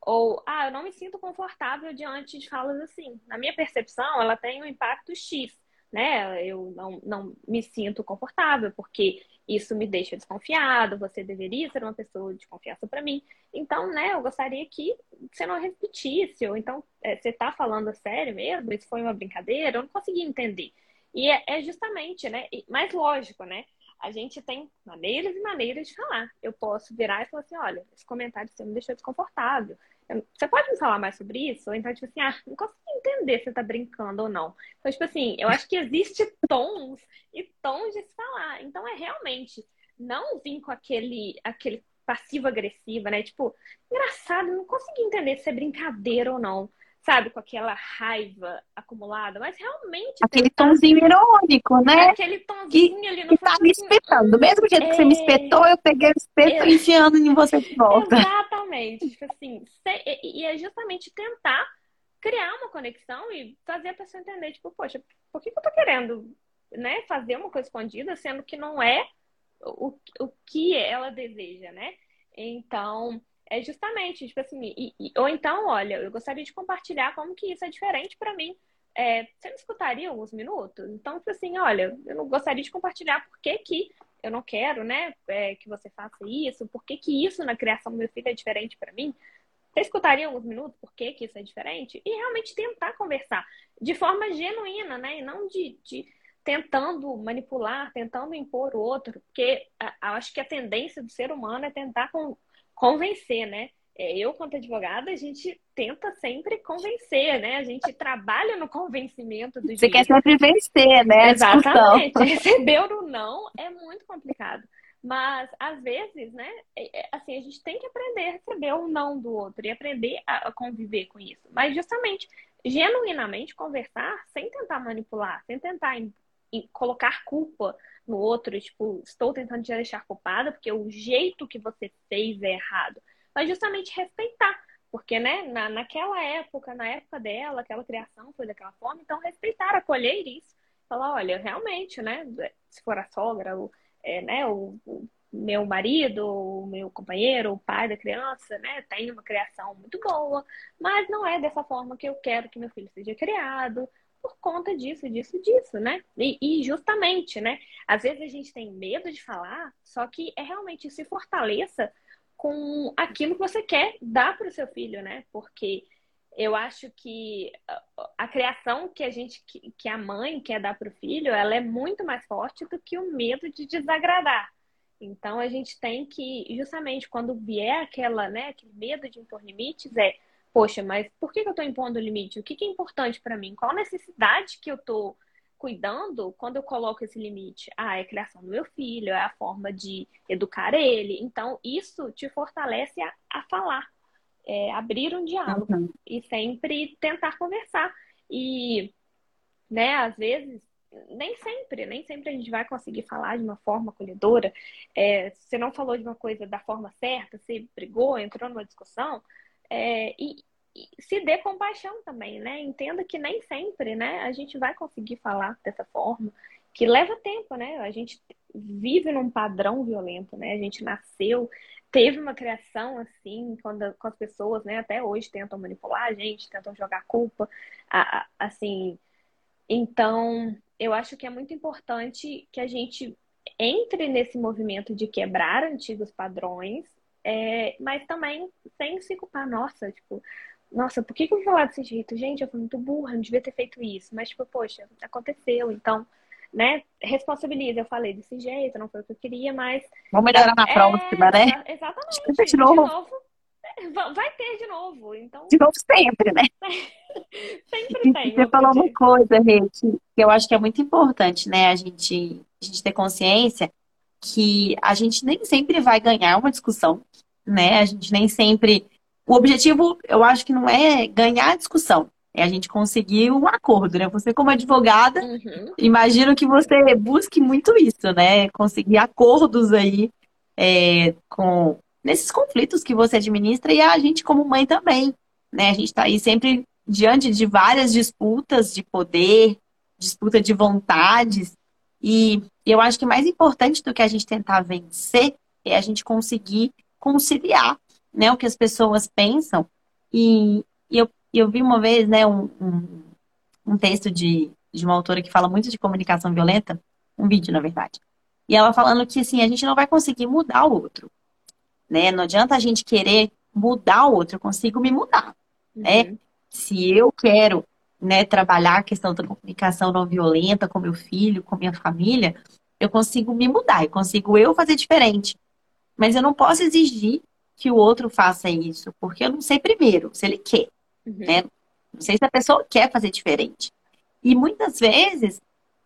Ou, ah, eu não me sinto confortável diante de falas assim. Na minha percepção, ela tem um impacto X, né? Eu não, não me sinto confortável porque isso me deixa desconfiado, você deveria ser uma pessoa de confiança para mim. Então, né, eu gostaria que você não repetisse, ou então, é, você está falando sério mesmo? Isso foi uma brincadeira? Eu não consegui entender. E é, é justamente, né, mais lógico, né? A gente tem maneiras e maneiras de falar. Eu posso virar e falar assim, olha, esse comentário você me deixou desconfortável. Você pode me falar mais sobre isso? Ou então, tipo assim, ah, não consigo entender se você tá brincando ou não. Então, tipo assim, eu acho que existe tons e tons de se falar. Então, é realmente não vir com aquele, aquele passivo-agressiva, né? Tipo, engraçado, não consegui entender se é brincadeira ou não sabe, com aquela raiva acumulada, mas realmente. Aquele tentar... tonzinho irônico, né? Aquele tonzinho que, ali no Que tá me espetando. Do mesmo jeito é... que você me é. espetou, eu peguei o espeto é... enfiando em você de volta. Exatamente. tipo assim, e é justamente tentar criar uma conexão e fazer a pessoa entender, tipo, poxa, por que, que eu tô querendo né, fazer uma coisa escondida, sendo que não é o, o que ela deseja, né? Então, é justamente, tipo assim, e, e, ou então, olha, eu gostaria de compartilhar como que isso é diferente para mim. É, você me escutaria alguns minutos? Então, tipo assim, olha, eu não gostaria de compartilhar por que, que eu não quero, né, é, que você faça isso, por que, que isso na criação do meu filho é diferente para mim. Você escutaria alguns minutos por que, que isso é diferente? E realmente tentar conversar de forma genuína, né, e não de, de tentando manipular, tentando impor o outro, porque a, acho que a tendência do ser humano é tentar com, convencer, né? É, eu, quanto advogada, a gente tenta sempre convencer, né? A gente trabalha no convencimento do Você quer sempre vencer, né? Exatamente. Receber o não é muito complicado. Mas, às vezes, né? É, é, assim, a gente tem que aprender a receber o não do outro e aprender a conviver com isso. Mas, justamente, genuinamente conversar sem tentar manipular, sem tentar colocar culpa no outro, tipo, estou tentando te deixar culpada porque o jeito que você fez é errado. Mas justamente respeitar, porque, né, na, naquela época, na época dela, aquela criação foi daquela forma, então respeitar, acolher isso. Falar, olha, realmente, né, se for a sogra, o, é, né, o, o meu marido, o meu companheiro, o pai da criança, né, tem uma criação muito boa, mas não é dessa forma que eu quero que meu filho seja criado por conta disso, disso, disso, né? E, e, justamente, né? Às vezes a gente tem medo de falar, só que é realmente se fortaleça com aquilo que você quer dar para o seu filho, né? Porque eu acho que a criação que a gente, que a mãe quer dar para o filho, ela é muito mais forte do que o medo de desagradar. Então a gente tem que, justamente quando vier aquela, né, aquele medo de impor limites, é poxa, mas por que eu estou impondo limite? O que, é importante para mim? Qual a necessidade que eu estou cuidando quando eu coloco esse limite? Ah, é a criação do meu filho, é a forma de educar ele. Então, isso te fortalece a, a falar, é, abrir um diálogo uhum. e sempre tentar conversar. E, né, às vezes, nem sempre, nem sempre a gente vai conseguir falar de uma forma acolhedora. É, você não falou de uma coisa da forma certa, você brigou, entrou numa discussão, é, e, e, se dê compaixão também, né? Entenda que nem sempre, né, a gente vai conseguir falar dessa forma, que leva tempo, né? A gente vive num padrão violento, né? A gente nasceu, teve uma criação assim, quando, quando as pessoas, né, até hoje tentam manipular a gente, tentam jogar culpa, a, a, assim. Então, eu acho que é muito importante que a gente entre nesse movimento de quebrar antigos padrões é, mas também sem se culpar, nossa, tipo, nossa, por que, que eu vou falar desse jeito? Gente, eu fui muito burra, não devia ter feito isso. Mas, tipo, poxa, aconteceu, então, né, responsabiliza. Eu falei desse jeito, não foi o que eu queria, mas. Vamos melhorar na é, próxima, né? Exatamente. De novo. De novo. Vai ter de novo, então. De novo sempre, né? sempre tem. Você falou uma coisa, gente, que eu acho que é muito importante, né? A gente, a gente ter consciência que a gente nem sempre vai ganhar uma discussão, né? A gente nem sempre. O objetivo, eu acho que não é ganhar a discussão, é a gente conseguir um acordo, né? Você, como advogada, uhum. imagino que você busque muito isso, né? Conseguir acordos aí é, com nesses conflitos que você administra e a gente, como mãe, também, né? A gente está aí sempre diante de várias disputas de poder, disputa de vontades. E eu acho que mais importante do que a gente tentar vencer é a gente conseguir conciliar né, o que as pessoas pensam E, e eu, eu vi uma vez, né, um, um, um texto de, de uma autora que fala muito de comunicação violenta, um vídeo, na verdade. E ela falando que, assim, a gente não vai conseguir mudar o outro, né? Não adianta a gente querer mudar o outro, eu consigo me mudar, né? uhum. né? Se eu quero, né, trabalhar a questão da comunicação não violenta com meu filho, com minha família, eu consigo me mudar, eu consigo eu fazer diferente. Mas eu não posso exigir que o outro faça isso, porque eu não sei primeiro se ele quer, uhum. né? Não sei se a pessoa quer fazer diferente. E muitas vezes,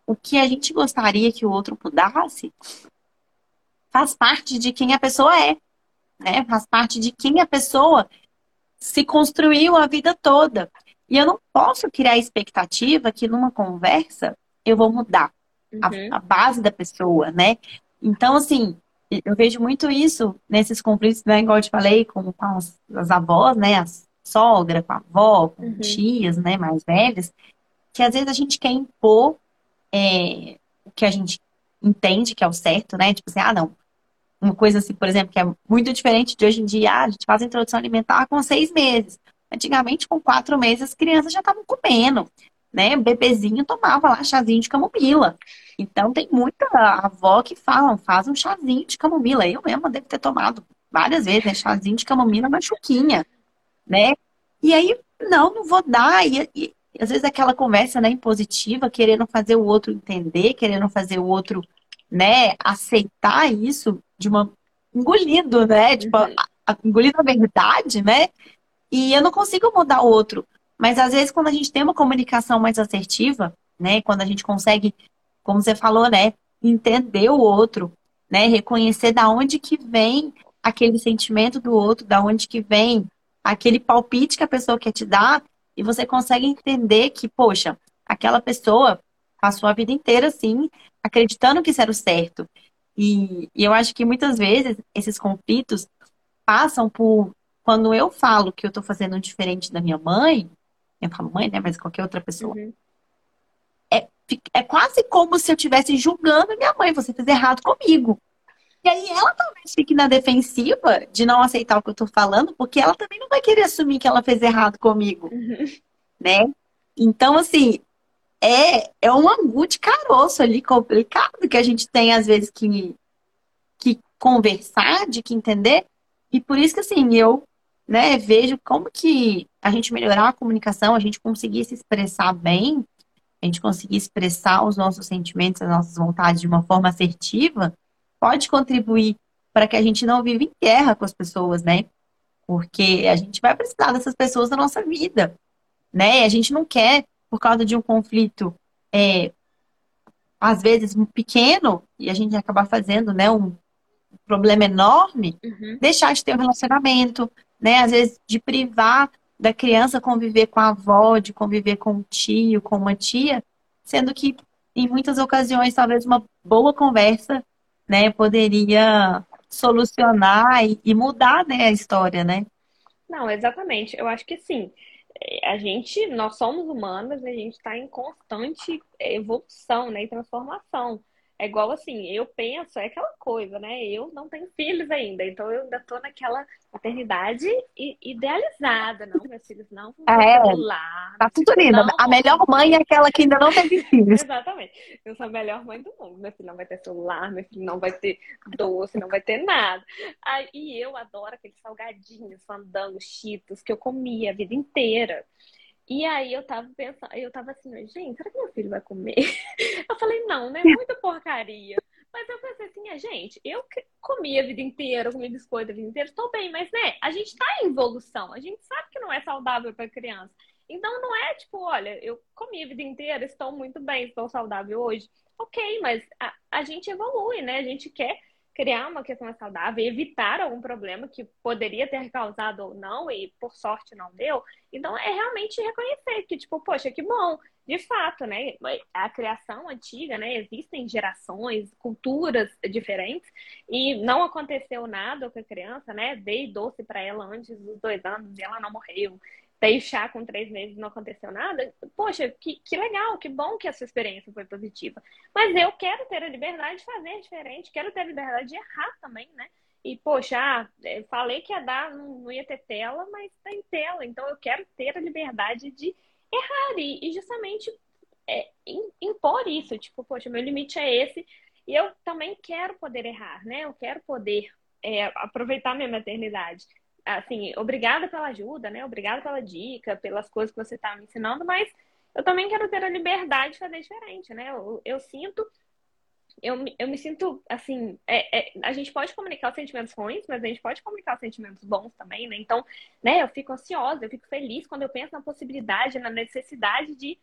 o que a gente gostaria que o outro mudasse faz parte de quem a pessoa é, né? Faz parte de quem a pessoa se construiu a vida toda. E eu não posso criar a expectativa que numa conversa eu vou mudar uhum. a, a, base da pessoa, né? Então, assim, eu vejo muito isso nesses conflitos, né? Igual eu te falei, com, com as, as, avós, né? A sogra, com a avó, com uhum. tias, né? Mais velhas, que às vezes a gente quer impor é, o que a gente entende que é o certo, né? Tipo assim, ah, não. Uma coisa assim, por exemplo, que é muito diferente de hoje em dia, ah, a gente faz a introdução alimentar com seis meses. Antigamente, com quatro meses, as crianças já estavam comendo, né? O bebezinho tomava lá chazinho de camomila. Então, tem muita avó que falam, faz um chazinho de camomila. Eu mesma devo ter tomado várias vezes, né? Chazinho de camomila na chuquinha, né? E aí, não, não vou dar. E, e, às vezes aquela conversa, né, impositiva, querendo fazer o outro entender, querendo fazer o outro, né, aceitar isso de uma engolido, né? Tipo, uhum. a, a, engolido a verdade, né? E eu não consigo mudar o outro. Mas às vezes, quando a gente tem uma comunicação mais assertiva, né? Quando a gente consegue, como você falou, né? Entender o outro, né? Reconhecer da onde que vem aquele sentimento do outro, da onde que vem aquele palpite que a pessoa quer te dar, e você consegue entender que, poxa, aquela pessoa passou a vida inteira assim, acreditando que isso era o certo. E, e eu acho que muitas vezes esses conflitos passam por quando eu falo que eu tô fazendo diferente da minha mãe, eu falo mãe, né? Mas qualquer outra pessoa. Uhum. É, é quase como se eu estivesse julgando minha mãe, você fez errado comigo. E aí ela talvez fique na defensiva de não aceitar o que eu tô falando, porque ela também não vai querer assumir que ela fez errado comigo. Uhum. Né? Então, assim, é, é um angu de caroço ali complicado que a gente tem, às vezes, que, que conversar, de que entender. E por isso que, assim, eu né, vejo como que a gente melhorar a comunicação, a gente conseguir se expressar bem, a gente conseguir expressar os nossos sentimentos, as nossas vontades de uma forma assertiva, pode contribuir para que a gente não viva em guerra com as pessoas, né? Porque a gente vai precisar dessas pessoas na nossa vida, né? A gente não quer, por causa de um conflito, é, às vezes pequeno, e a gente acaba fazendo, né, um problema enorme, uhum. deixar de ter um relacionamento, né? Às vezes de privar da criança conviver com a avó, de conviver com um tio, com uma tia, sendo que em muitas ocasiões talvez uma boa conversa, né, poderia solucionar e, e mudar, né, a história, né? Não, exatamente. Eu acho que sim. A gente, nós somos humanos, a gente está em constante evolução, né, e transformação. É igual assim, eu penso, é aquela coisa, né? Eu não tenho filhos ainda, então eu ainda tô naquela maternidade idealizada. Não, meus filhos não vão ah, é. celular. Tá tudo lindo. A melhor mãe é aquela que ainda não teve filhos. Exatamente. Eu sou a melhor mãe do mundo. Meu filho não vai ter celular, meu filho não vai ter doce, não vai ter nada. Aí, e eu adoro aqueles salgadinhos, fandango, cheetos, que eu comia a vida inteira. E aí eu tava pensando, eu tava assim, gente, será que meu filho vai comer? Eu falei, não, né? Muita porcaria. Mas eu pensei assim, é, gente, eu comi a vida inteira, comi biscoito a vida inteira, estou bem, mas né, a gente tá em evolução, a gente sabe que não é saudável para criança. Então não é tipo, olha, eu comi a vida inteira, estou muito bem, estou saudável hoje. Ok, mas a, a gente evolui, né? A gente quer criar uma questão saudável, evitar algum problema que poderia ter causado ou não, e por sorte não deu. Então, é realmente reconhecer que, tipo, poxa, que bom, de fato, né? A criação antiga, né? Existem gerações, culturas diferentes, e não aconteceu nada com a criança, né? Dei doce para ela antes dos dois anos e ela não morreu dei chá com três meses e não aconteceu nada, poxa, que, que legal, que bom que essa experiência foi positiva. Mas eu quero ter a liberdade de fazer diferente, quero ter a liberdade de errar também, né? E, poxa, ah, falei que ia dar, não, não ia ter tela, mas tem tela. Então, eu quero ter a liberdade de errar e, e justamente é, impor isso. Tipo, poxa, meu limite é esse. E eu também quero poder errar, né? Eu quero poder é, aproveitar minha maternidade. Assim, obrigada pela ajuda, né? Obrigada pela dica, pelas coisas que você está me ensinando, mas eu também quero ter a liberdade de fazer diferente, né? Eu, eu sinto eu, eu me sinto assim, é, é, a gente pode comunicar os sentimentos ruins, mas a gente pode comunicar os sentimentos bons também, né? Então, né, eu fico ansiosa, eu fico feliz quando eu penso na possibilidade, na necessidade de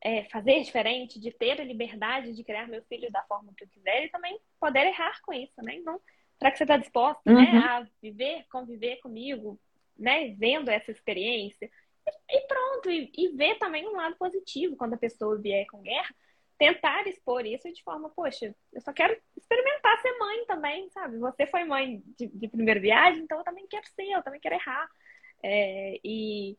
é, fazer diferente, de ter a liberdade de criar meu filho da forma que eu quiser e também poder errar com isso, né? Então, será que você está disposta, né, uhum. né, a viver, conviver comigo, né, vendo essa experiência? E, e pronto, e, e ver também um lado positivo quando a pessoa vier com guerra tentar expor isso de forma, poxa, eu só quero experimentar ser mãe também, sabe? Você foi mãe de, de primeira viagem, então eu também quero ser, eu também quero errar. É, e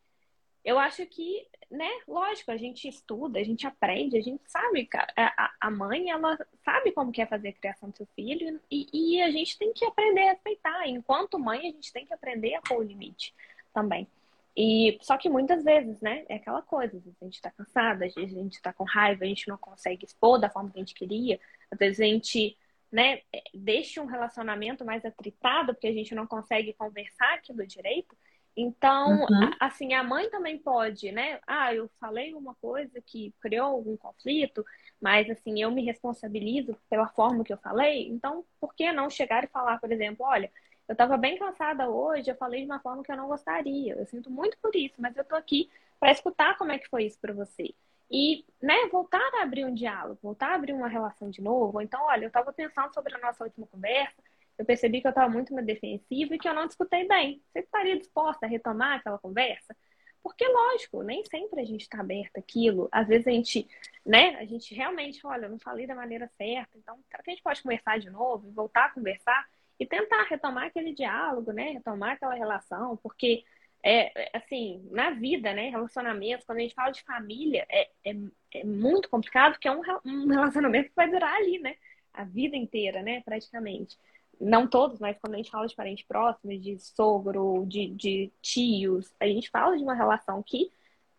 eu acho que, né, lógico, a gente estuda, a gente aprende, a gente sabe, a, a mãe, ela sabe como quer fazer a criação do seu filho e, e a gente tem que aprender a respeitar. Enquanto mãe, a gente tem que aprender a pôr o limite também. E só que muitas vezes, né, é aquela coisa, às vezes a gente tá cansada, às vezes a gente tá com raiva, a gente não consegue expor da forma que a gente queria, às vezes a gente, né, é, deixa um relacionamento mais atritado porque a gente não consegue conversar aquilo direito. Então, uhum. assim, a mãe também pode, né? Ah, eu falei uma coisa que criou algum conflito, mas assim, eu me responsabilizo pela forma que eu falei, então por que não chegar e falar, por exemplo, olha, eu estava bem cansada hoje, eu falei de uma forma que eu não gostaria. Eu sinto muito por isso, mas eu tô aqui para escutar como é que foi isso para você. E, né, voltar a abrir um diálogo, voltar a abrir uma relação de novo. Então, olha, eu estava pensando sobre a nossa última conversa, eu percebi que eu estava muito na defensiva e que eu não discutei bem. Você estaria disposta a retomar aquela conversa? Porque, lógico, nem sempre a gente está aberta aquilo. Às vezes a gente, né, a gente realmente, olha, eu não falei da maneira certa, então será que a gente pode conversar de novo voltar a conversar? e tentar retomar aquele diálogo, né? Retomar aquela relação, porque é, é assim, na vida, né? Relacionamentos, quando a gente fala de família, é, é, é muito complicado, porque é um, um relacionamento que vai durar ali, né? A vida inteira, né? Praticamente. Não todos, mas quando a gente fala de parente próximo, de sogro, de, de tios, a gente fala de uma relação que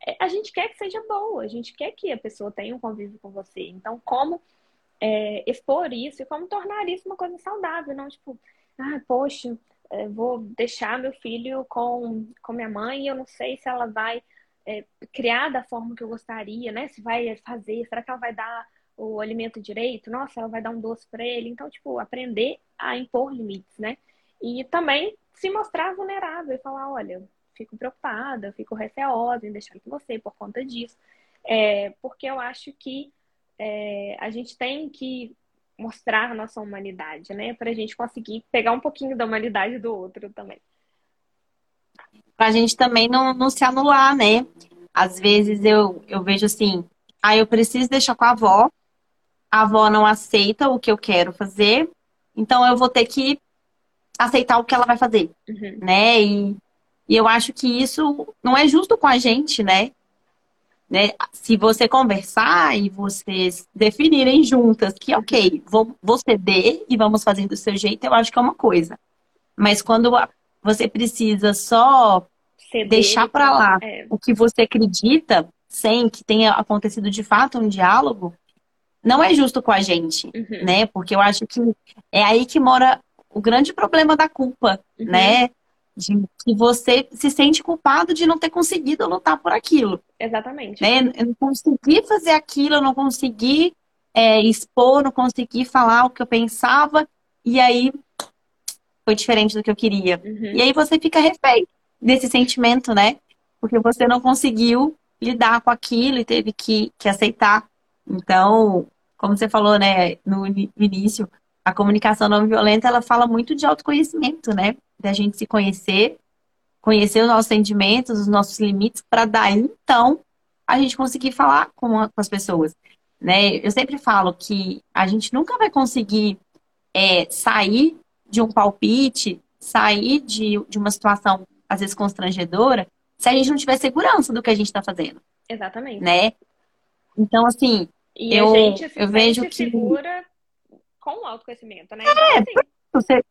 é, a gente quer que seja boa, a gente quer que a pessoa tenha um convívio com você. Então, como é, expor isso e como tornar isso uma coisa saudável, não tipo, ah, poxa, é, vou deixar meu filho com, com minha mãe e eu não sei se ela vai é, criar da forma que eu gostaria, né? Se vai fazer, será que ela vai dar o alimento direito? Nossa, ela vai dar um doce para ele. Então, tipo, aprender a impor limites, né? E também se mostrar vulnerável e falar, olha, fico preocupada, fico receosa em deixar com você por conta disso. É, porque eu acho que é, a gente tem que mostrar a nossa humanidade, né? Para a gente conseguir pegar um pouquinho da humanidade do outro também. Para a gente também não, não se anular, né? Às vezes eu, eu vejo assim, ah, eu preciso deixar com a avó, a avó não aceita o que eu quero fazer, então eu vou ter que aceitar o que ela vai fazer, uhum. né? E, e eu acho que isso não é justo com a gente, né? Né? Se você conversar e vocês definirem juntas que, ok, vou, vou ceder e vamos fazer do seu jeito, eu acho que é uma coisa. Mas quando você precisa só ceder, deixar para lá é. o que você acredita, sem que tenha acontecido de fato um diálogo, não é justo com a gente, uhum. né? Porque eu acho que é aí que mora o grande problema da culpa, uhum. né? de que você se sente culpado de não ter conseguido lutar por aquilo. Exatamente. Né? Eu não consegui fazer aquilo, eu não consegui é, expor, não consegui falar o que eu pensava, e aí foi diferente do que eu queria. Uhum. E aí você fica refém desse sentimento, né? Porque você não conseguiu lidar com aquilo e teve que, que aceitar. Então, como você falou, né, no início, a comunicação não violenta, ela fala muito de autoconhecimento, né? Da gente se conhecer, conhecer os nossos sentimentos, os nossos limites, para daí, então, a gente conseguir falar com, a, com, as pessoas, né? Eu sempre falo que a gente nunca vai conseguir é, sair de um palpite, sair de, de uma situação, às vezes, constrangedora, se a gente não tiver segurança do que a gente está fazendo. Exatamente. Né? Então, assim, e eu, a gente se eu vejo que... segura com o autoconhecimento, né? Então, é, assim... você,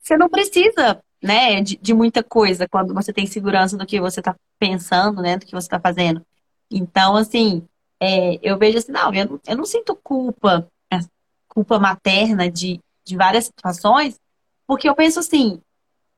você não precisa, né, de, de muita coisa quando você tem segurança do que você está pensando, né, do que você está fazendo. Então, assim, é, eu vejo assim, não, eu não, eu não sinto culpa, é, culpa materna de, de várias situações, porque eu penso assim,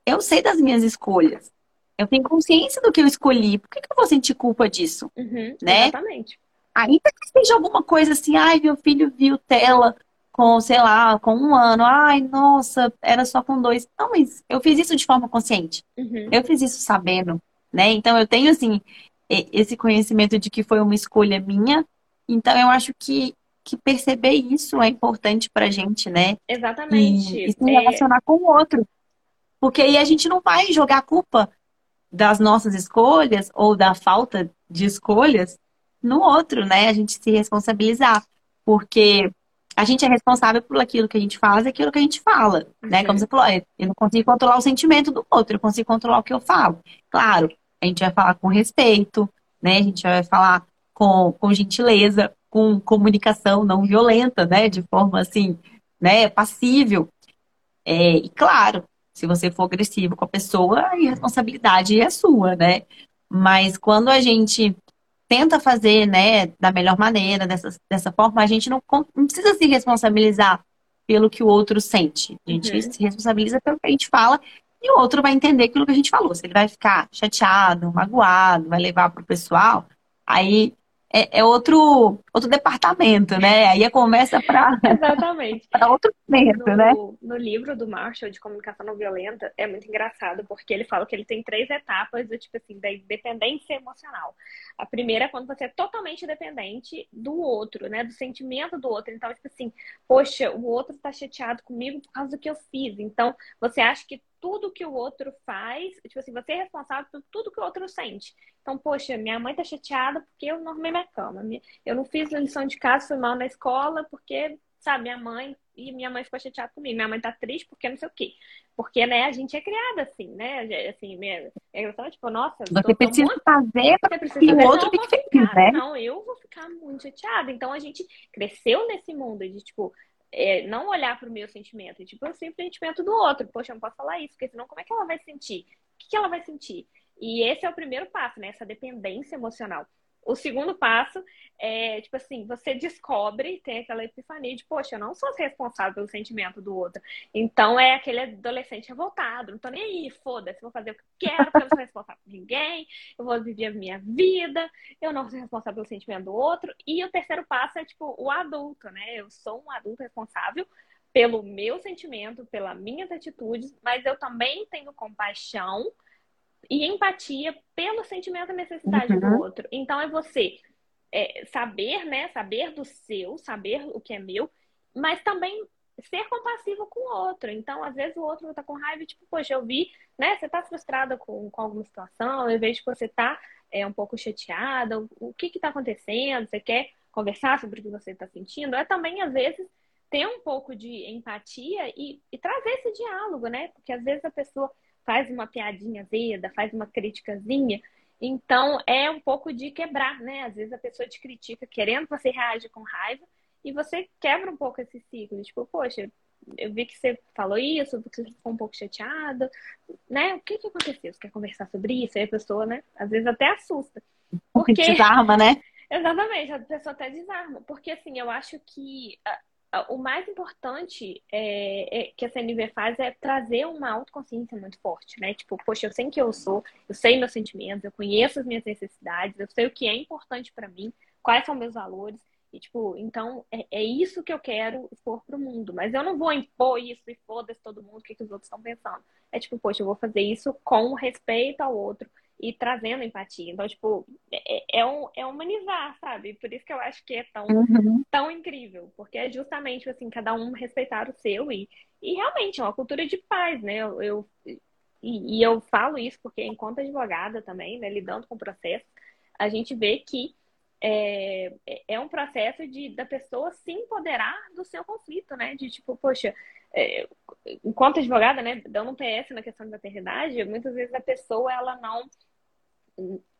eu sei das minhas escolhas. Eu tenho consciência do que eu escolhi. Por que, que eu vou sentir culpa disso? Uhum, né? Exatamente. Ainda que seja alguma coisa assim, ai, meu filho viu tela com, sei lá, com um ano. Ai, nossa, era só com dois. Não, mas eu fiz isso de forma consciente. Uhum. Eu fiz isso sabendo, né? Então eu tenho, assim, esse conhecimento de que foi uma escolha minha. Então eu acho que, que perceber isso é importante pra gente, né? Exatamente. E, e se relacionar é... com o outro. Porque aí a gente não vai jogar a culpa das nossas escolhas ou da falta de escolhas no outro, né? A gente se responsabilizar. Porque a gente é responsável por aquilo que a gente faz e aquilo que a gente fala, né? Como você falou, eu não consigo controlar o sentimento do outro, eu consigo controlar o que eu falo. Claro, a gente vai falar com respeito, né? A gente vai falar com, com gentileza, com comunicação não violenta, né? De forma assim, né? Passível. É, e claro, se você for agressivo com a pessoa, a responsabilidade é sua, né? Mas quando a gente tenta fazer, né, da melhor maneira, dessa, dessa forma, a gente não, não precisa se responsabilizar pelo que o outro sente. A gente uhum. se responsabiliza pelo que a gente fala e o outro vai entender aquilo que a gente falou. Se ele vai ficar chateado, magoado, vai levar para o pessoal, aí é, é, outro, outro departamento, né? Aí a conversa para Exatamente. para outro momento, no, né? No livro do Marshall de comunicação não violenta é muito engraçado porque ele fala que ele tem três etapas do tipo assim da dependência emocional. A primeira é quando você é totalmente dependente do outro, né? Do sentimento do outro. Então, tipo assim, poxa, o outro está chateado comigo por causa do que eu fiz. Então, você acha que tudo que o outro faz, tipo assim, você é responsável por tudo que o outro sente. Então, poxa, minha mãe tá chateada porque eu não arrumei minha cama. Eu não fiz a lição de casa, fui mal na escola porque, sabe, minha mãe e minha mãe ficou chateada comigo. Minha mãe tá triste porque não sei o quê. Porque, né, a gente é criada assim, né? Assim, é engraçado, tipo, nossa... Você precisa muito... fazer para que o outro fique feliz, né? Não, eu vou ficar muito chateada. Então, a gente cresceu nesse mundo de, tipo, é, não olhar para o meu sentimento, tipo, eu sinto o sentimento do outro. Poxa, eu não posso falar isso, porque senão como é que ela vai sentir? O que, que ela vai sentir? E esse é o primeiro passo, né? Essa dependência emocional. O segundo passo é, tipo assim, você descobre, tem aquela epifania de, poxa, eu não sou responsável pelo sentimento do outro. Então é aquele adolescente revoltado, não tô nem aí, foda-se, vou fazer o que quero, porque eu não sou responsável por ninguém, eu vou viver a minha vida, eu não sou responsável pelo sentimento do outro. E o terceiro passo é, tipo, o adulto, né? Eu sou um adulto responsável pelo meu sentimento, pelas minhas atitudes, mas eu também tenho compaixão e empatia pelo sentimento e necessidade uhum. do outro. Então é você é, saber, né? Saber do seu, saber o que é meu, mas também ser compassivo com o outro. Então, às vezes o outro tá com raiva, tipo, poxa, eu vi, né? Você tá frustrada com, com alguma situação, eu vejo que você tá é, um pouco chateada, o, o que que tá acontecendo? Você quer conversar sobre o que você tá sentindo? É também, às vezes, ter um pouco de empatia e, e trazer esse diálogo, né? Porque às vezes a pessoa faz uma piadinha azeda, faz uma criticazinha. Então, é um pouco de quebrar, né? Às vezes a pessoa te critica querendo, você reage com raiva e você quebra um pouco esse ciclo. Tipo, poxa, eu vi que você falou isso, que você ficou um pouco chateada, né? O que que aconteceu? Você quer conversar sobre isso? Aí a pessoa, né? Às vezes até assusta. Porque... Desarma, né? Exatamente, a pessoa até desarma. Porque, assim, eu acho que o mais importante é, é, que a CNV faz é trazer uma autoconsciência muito forte, né? Tipo, poxa, eu sei quem eu sou, eu sei meus sentimentos, eu conheço as minhas necessidades, eu sei o que é importante para mim, quais são meus valores. E, tipo, então é, é isso que eu quero expor para o mundo. Mas eu não vou impor isso e foda-se todo mundo o que, que os outros estão pensando. É tipo, poxa, eu vou fazer isso com respeito ao outro e trazendo empatia. Então, tipo, é, é, um, é humanizar, sabe? Por isso que eu acho que é tão, uhum. tão incrível. Porque é justamente, assim, cada um respeitar o seu e, e realmente é uma cultura de paz, né? Eu, eu e, e, eu falo isso porque, enquanto advogada também, né, lidando com o processo, a gente vê que é, é um processo de da pessoa se empoderar do seu conflito, né? De tipo, poxa, é, enquanto advogada, né, dando um PS na questão de maternidade, muitas vezes a pessoa ela não é,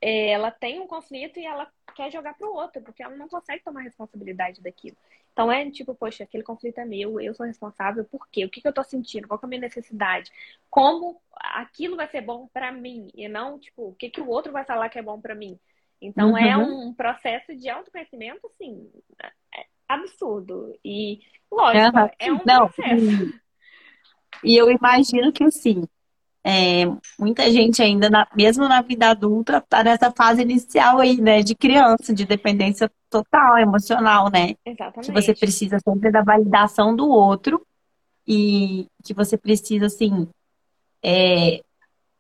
ela tem um conflito e ela quer jogar para o outro, porque ela não consegue tomar responsabilidade daquilo. Então é tipo, poxa, aquele conflito é meu, eu sou responsável por quê? O que, que eu estou sentindo? Qual é a minha necessidade? Como aquilo vai ser bom para mim e não, tipo, o que, que o outro vai falar que é bom para mim? Então é uhum. é um processo de autoconhecimento, assim, é absurdo. E, lógico, uhum. é um não, processo. E eu imagino que, assim, é, muita gente ainda, na, mesmo na vida adulta, tá nessa fase inicial aí, né? De criança, de dependência total, emocional, né? Exatamente. Que você precisa sempre da validação do outro e que você precisa, assim, é,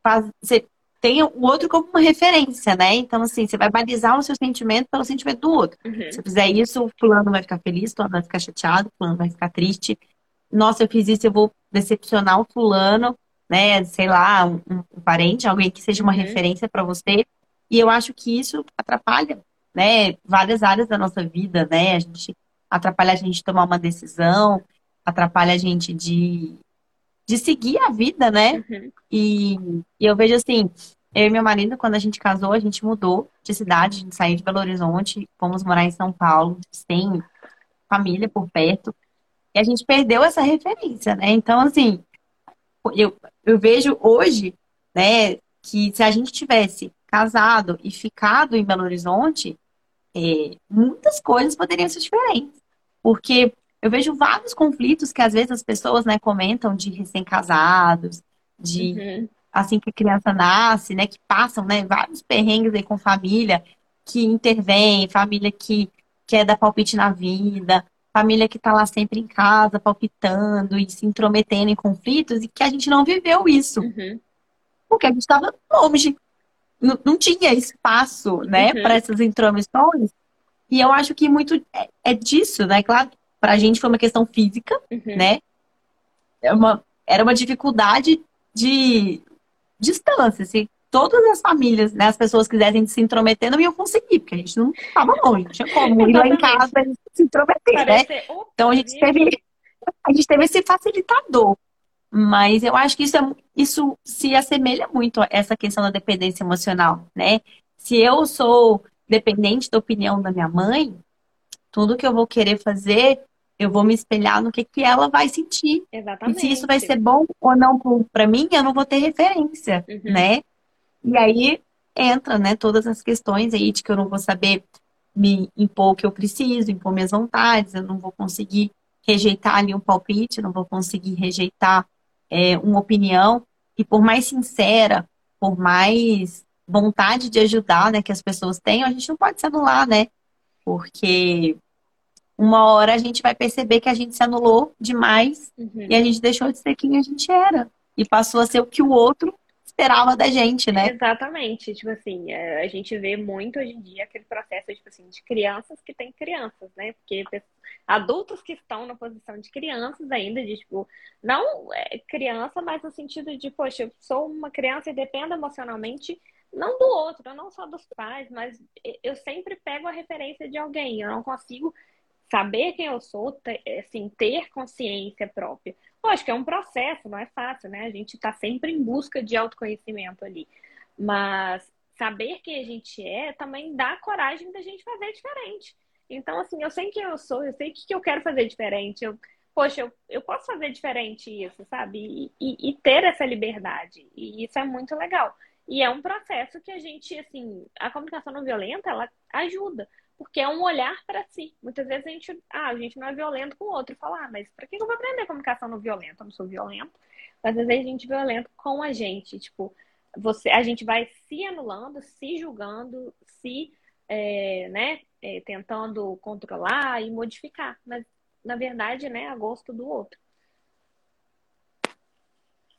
fazer, tem o outro como uma referência, né? Então, assim, você vai balizar o seu sentimento pelo sentimento do outro. Uhum. Se eu fizer isso, o fulano vai ficar feliz, o fulano vai ficar chateado, o fulano vai ficar triste. Nossa, eu fiz isso, eu vou decepcionar o fulano né? Sei lá, um, um parente, alguém que seja uma uhum. referência para você. E eu acho que isso atrapalha, né? Várias áreas da nossa vida, né? A gente atrapalha a gente tomar uma decisão, atrapalha a gente de, de seguir a vida, né? Uhum. E, e eu vejo assim, eu e meu marido, quando a gente casou, a gente mudou de cidade, a gente saiu de Belo Horizonte, fomos morar em São Paulo, sem família por perto. E a gente perdeu essa referência, né? Então, assim, eu, eu vejo hoje, né, que se a gente tivesse casado e ficado em Belo Horizonte, é, muitas coisas poderiam ser diferentes. Porque eu vejo vários conflitos que às vezes as pessoas, né, comentam de recém-casados, de uhum. assim que a criança nasce, né, que passam, né, vários perrengues aí com família que intervém, família que quer dar palpite na vida, família que está lá sempre em casa, palpitando e se intrometendo em conflitos, e que a gente não viveu isso. Uhum. Porque a gente estava longe. Não, não, tinha espaço, né, uhum. para essas intromissões. E eu acho que muito é, é disso, né? Claro, para a gente foi uma questão física, uhum. né? É uma, era uma dificuldade de distância. Assim, todas as famílias, né, as pessoas quisessem se intrometer, não iam conseguir, porque a gente não estava longe, não tinha como ir lá em casa e se intrometer, né? Então a gente teve, a gente teve esse facilitador. Mas eu acho que isso, é, isso se assemelha muito a essa questão da dependência emocional, né? Se eu sou dependente da opinião da minha mãe, tudo que eu vou querer fazer, eu vou me espelhar no que, que ela vai sentir. Exatamente. E se isso vai ser bom ou não para mim, eu não vou ter referência, uhum. né? E aí entra, né, todas as questões aí de que eu não vou saber me impor o que eu preciso, impor minhas vontades, eu não vou conseguir rejeitar ali um palpite, não vou conseguir rejeitar é, uma opinião. E por mais sincera, por mais vontade de ajudar, né, que as pessoas tenham, a gente não pode se anular, né? Porque uma hora a gente vai perceber que a gente se anulou demais uhum. e a gente deixou de ser quem a gente era. E passou a ser o que o outro esperava da gente, né? Exatamente. Tipo assim, é, a gente vê muito hoje em dia aquele processo, tipo assim, de crianças que têm crianças, né? Porque adultos que estão na posição de crianças ainda, de tipo, não é criança, mas no sentido de, poxa, eu sou uma criança e dependo emocionalmente não do outro, não só dos pais, mas eu sempre pego a referência de alguém. Eu não consigo saber quem eu sou, assim, ter consciência própria. Lógico, é um processo, não é fácil, né? A gente está sempre em busca de autoconhecimento ali. Mas saber quem a gente é também dá coragem da gente fazer diferente. Então, assim, eu sei quem eu sou, eu sei o que eu quero fazer diferente. Eu, poxa, eu, eu posso fazer diferente isso, sabe? E, e, e ter essa liberdade. E isso é muito legal. E é um processo que a gente, assim, a comunicação não violenta, ela ajuda porque é um olhar para si. Muitas vezes a gente, ah, a gente não é violento com o outro, falar, ah, mas para que eu vou aprender comunicação não violenta? Eu não sou violento. Mas às vezes a gente é violento com a gente, tipo, você, a gente vai se anulando, se julgando, se, é, né, é, tentando controlar e modificar, mas na verdade, né, a gosto do outro.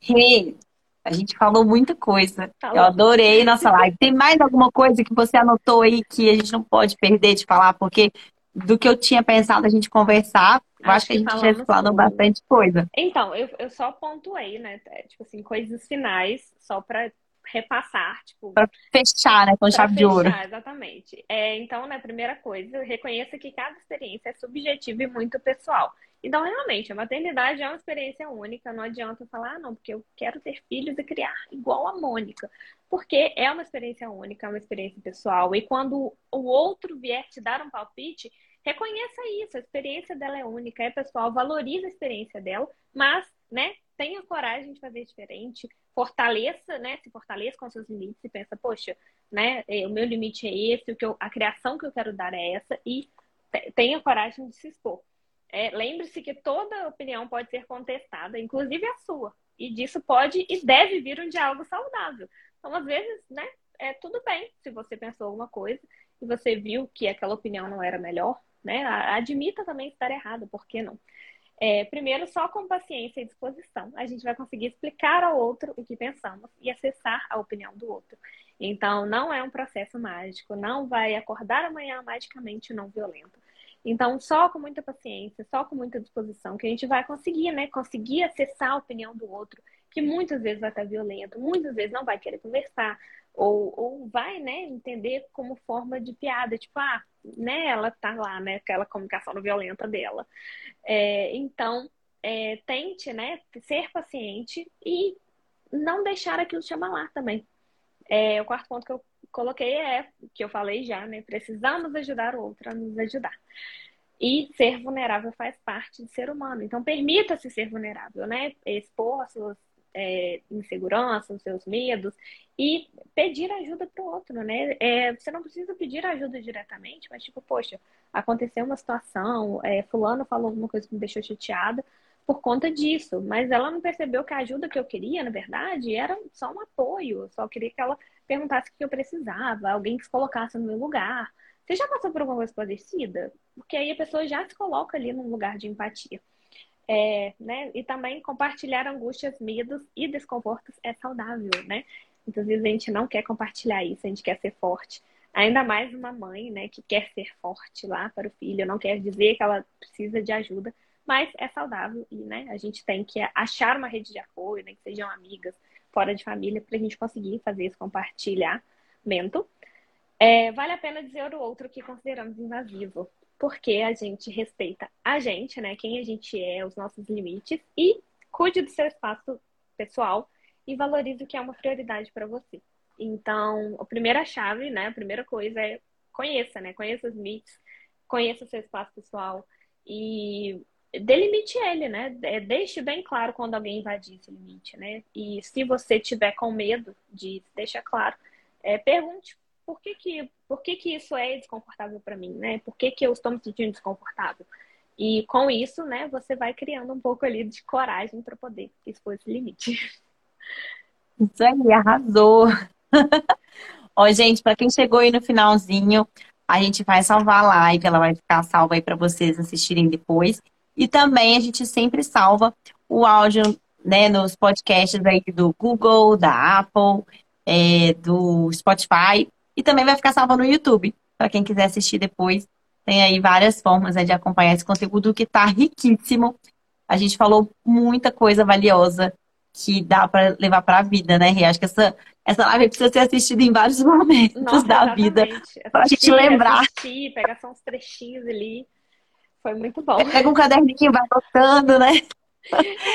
Hey, a gente falou muita coisa. Eu adorei nossa live. Tem mais alguma coisa que você anotou aí que a gente não pode perder de falar? Porque do que eu tinha pensado a gente conversar, eu acho, acho que a gente já falou bastante coisa. Então, eu, eu só pontuei, né? É, tipo assim, coisas finais, só para repassar, tipo. Para fechar, né? Com chave de ouro. Exatamente. É, então, né, primeira coisa, reconheça que cada experiência é subjetiva e muito pessoal. Então, realmente, a maternidade é uma experiência única. Não adianta falar, ah, não, porque eu quero ter filhos e criar igual a Mônica. Porque é uma experiência única, é uma experiência pessoal. E quando o outro vier te dar um palpite, reconheça isso. A experiência dela é única, é pessoal, valorize a experiência dela, mas, né, tenha coragem de fazer diferente, fortaleça, né, se fortaleça com seus limites e pensa, poxa, né, é, o meu limite é esse, o que eu, a criação que eu quero dar é essa e tenha coragem de se expor. É, Lembre-se que toda opinião pode ser contestada, inclusive a sua. E disso pode e deve vir um diálogo saudável. Então, às vezes, né, é tudo bem se você pensou alguma coisa e você viu que aquela opinião não era melhor, né? Admita também estar errado, por que não? É, primeiro, só com paciência e disposição, a gente vai conseguir explicar ao outro o que pensamos e acessar a opinião do outro. Então, não é um processo mágico, não vai acordar amanhã magicamente não violento. Então, só com muita paciência, só com muita disposição, que a gente vai conseguir, né? Conseguir acessar a opinião do outro, que muitas vezes vai estar violento, muitas vezes não vai querer conversar, ou, ou vai, né, entender como forma de piada, tipo, ah, né, ela tá lá, né, aquela comunicação não violenta dela. É, então, é, tente, né, ser paciente e não deixar aquilo te abalar também. É, o quarto ponto que eu coloquei é, que eu falei já, né? Precisamos ajudar o outro a nos ajudar. E ser vulnerável faz parte de ser humano. Então, permita-se ser vulnerável, né? Expor as suas é, inseguranças, os seus medos e pedir ajuda para o outro, né? É, você não precisa pedir ajuda diretamente, mas tipo, poxa, aconteceu uma situação, é, fulano falou alguma coisa que me deixou chateada por conta disso, mas ela não percebeu que a ajuda que eu queria, na verdade, era só um apoio, eu só queria que ela perguntasse o que eu precisava, alguém que se colocasse no meu lugar. Você já passou por alguma coisa parecida? Porque aí a pessoa já se coloca ali num lugar de empatia. É, né? E também compartilhar angústias, medos e desconfortos é saudável, né? Muitas então, vezes a gente não quer compartilhar isso, a gente quer ser forte. Ainda mais uma mãe, né, que quer ser forte lá para o filho, não quer dizer que ela precisa de ajuda, mas é saudável e, né, a gente tem que achar uma rede de apoio, né, que sejam amigas, fora de família, para a gente conseguir fazer esse compartilhamento. É, vale a pena dizer o outro que consideramos invasivo, porque a gente respeita a gente, né? Quem a gente é, os nossos limites e cuide do seu espaço pessoal e valorize o que é uma prioridade para você. Então, a primeira chave, né? A primeira coisa é conheça, né? Conheça os limites, conheça o seu espaço pessoal e delimite ele, né? Deixe bem claro quando alguém invadir esse limite, né? E se você tiver com medo de deixar claro, é, pergunte por que que, por que que isso é desconfortável para mim, né? Por que que eu estou me sentindo desconfortável? E com isso, né, você vai criando um pouco ali de coragem para poder expor esse limite. Isso aí, arrasou! Ó, gente, para quem chegou aí no finalzinho, a gente vai salvar a live, ela vai ficar salva aí para vocês assistirem depois. E também a gente sempre salva o áudio né, nos podcasts aí do Google, da Apple, é, do Spotify. E também vai ficar salvo no YouTube, para quem quiser assistir depois. Tem aí várias formas né, de acompanhar esse conteúdo que está riquíssimo. A gente falou muita coisa valiosa que dá para levar para a vida, né? E acho que essa, essa live precisa ser assistida em vários momentos Nossa, da exatamente. vida. Para a gente lembrar. Assistir, pegar só uns trechinhos ali. Foi muito bom. Pega um caderninho, vai anotando, né?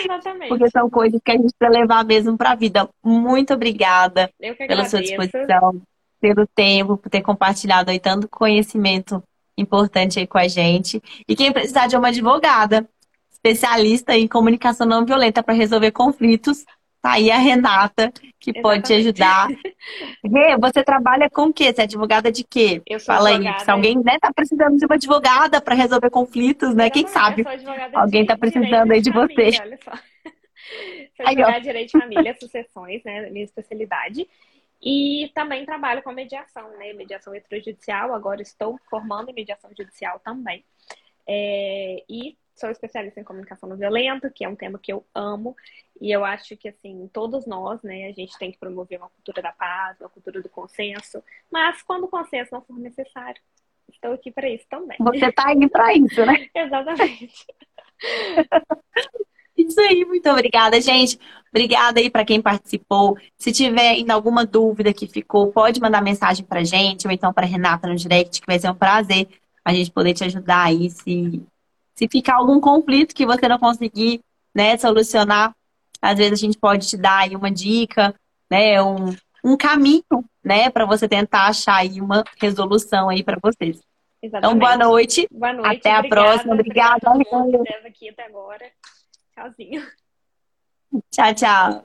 Exatamente. Porque são coisas que a gente precisa levar mesmo para a vida. Muito obrigada pela sua disposição, pelo tempo, por ter compartilhado aí tanto conhecimento importante aí com a gente. E quem precisar de uma advogada especialista em comunicação não violenta para resolver conflitos, Tá aí a Renata, que Exatamente. pode te ajudar. Rê, você trabalha com o quê? Você é advogada de quê? Eu sou Fala advogada. aí, se alguém né, tá precisando de uma advogada para resolver conflitos, né? Quem sabe? Alguém tá precisando aí de você. olha só. Sou advogada de direito de família, sucessões, né? Minha especialidade. E também trabalho com mediação, né? Mediação extrajudicial. Agora estou formando em mediação judicial também. É, e sou especialista em comunicação não violenta, que é um tema que eu amo. E eu acho que, assim, todos nós, né, a gente tem que promover uma cultura da paz, uma cultura do consenso. Mas quando o consenso não for necessário, estou aqui para isso também. Você está aí para isso, né? Exatamente. Isso aí, muito obrigada, gente. Obrigada aí para quem participou. Se tiver ainda alguma dúvida que ficou, pode mandar mensagem para gente ou então para Renata no direct, que vai ser um prazer a gente poder te ajudar aí. Se, se ficar algum conflito que você não conseguir né, solucionar, às vezes a gente pode te dar aí uma dica, né, um, um caminho, né, para você tentar achar aí uma resolução aí para vocês. Exatamente. Então, boa noite. Boa noite. Até obrigada, a próxima. Obrigada. Obrigada. aqui até agora. Tchauzinho. 佳佳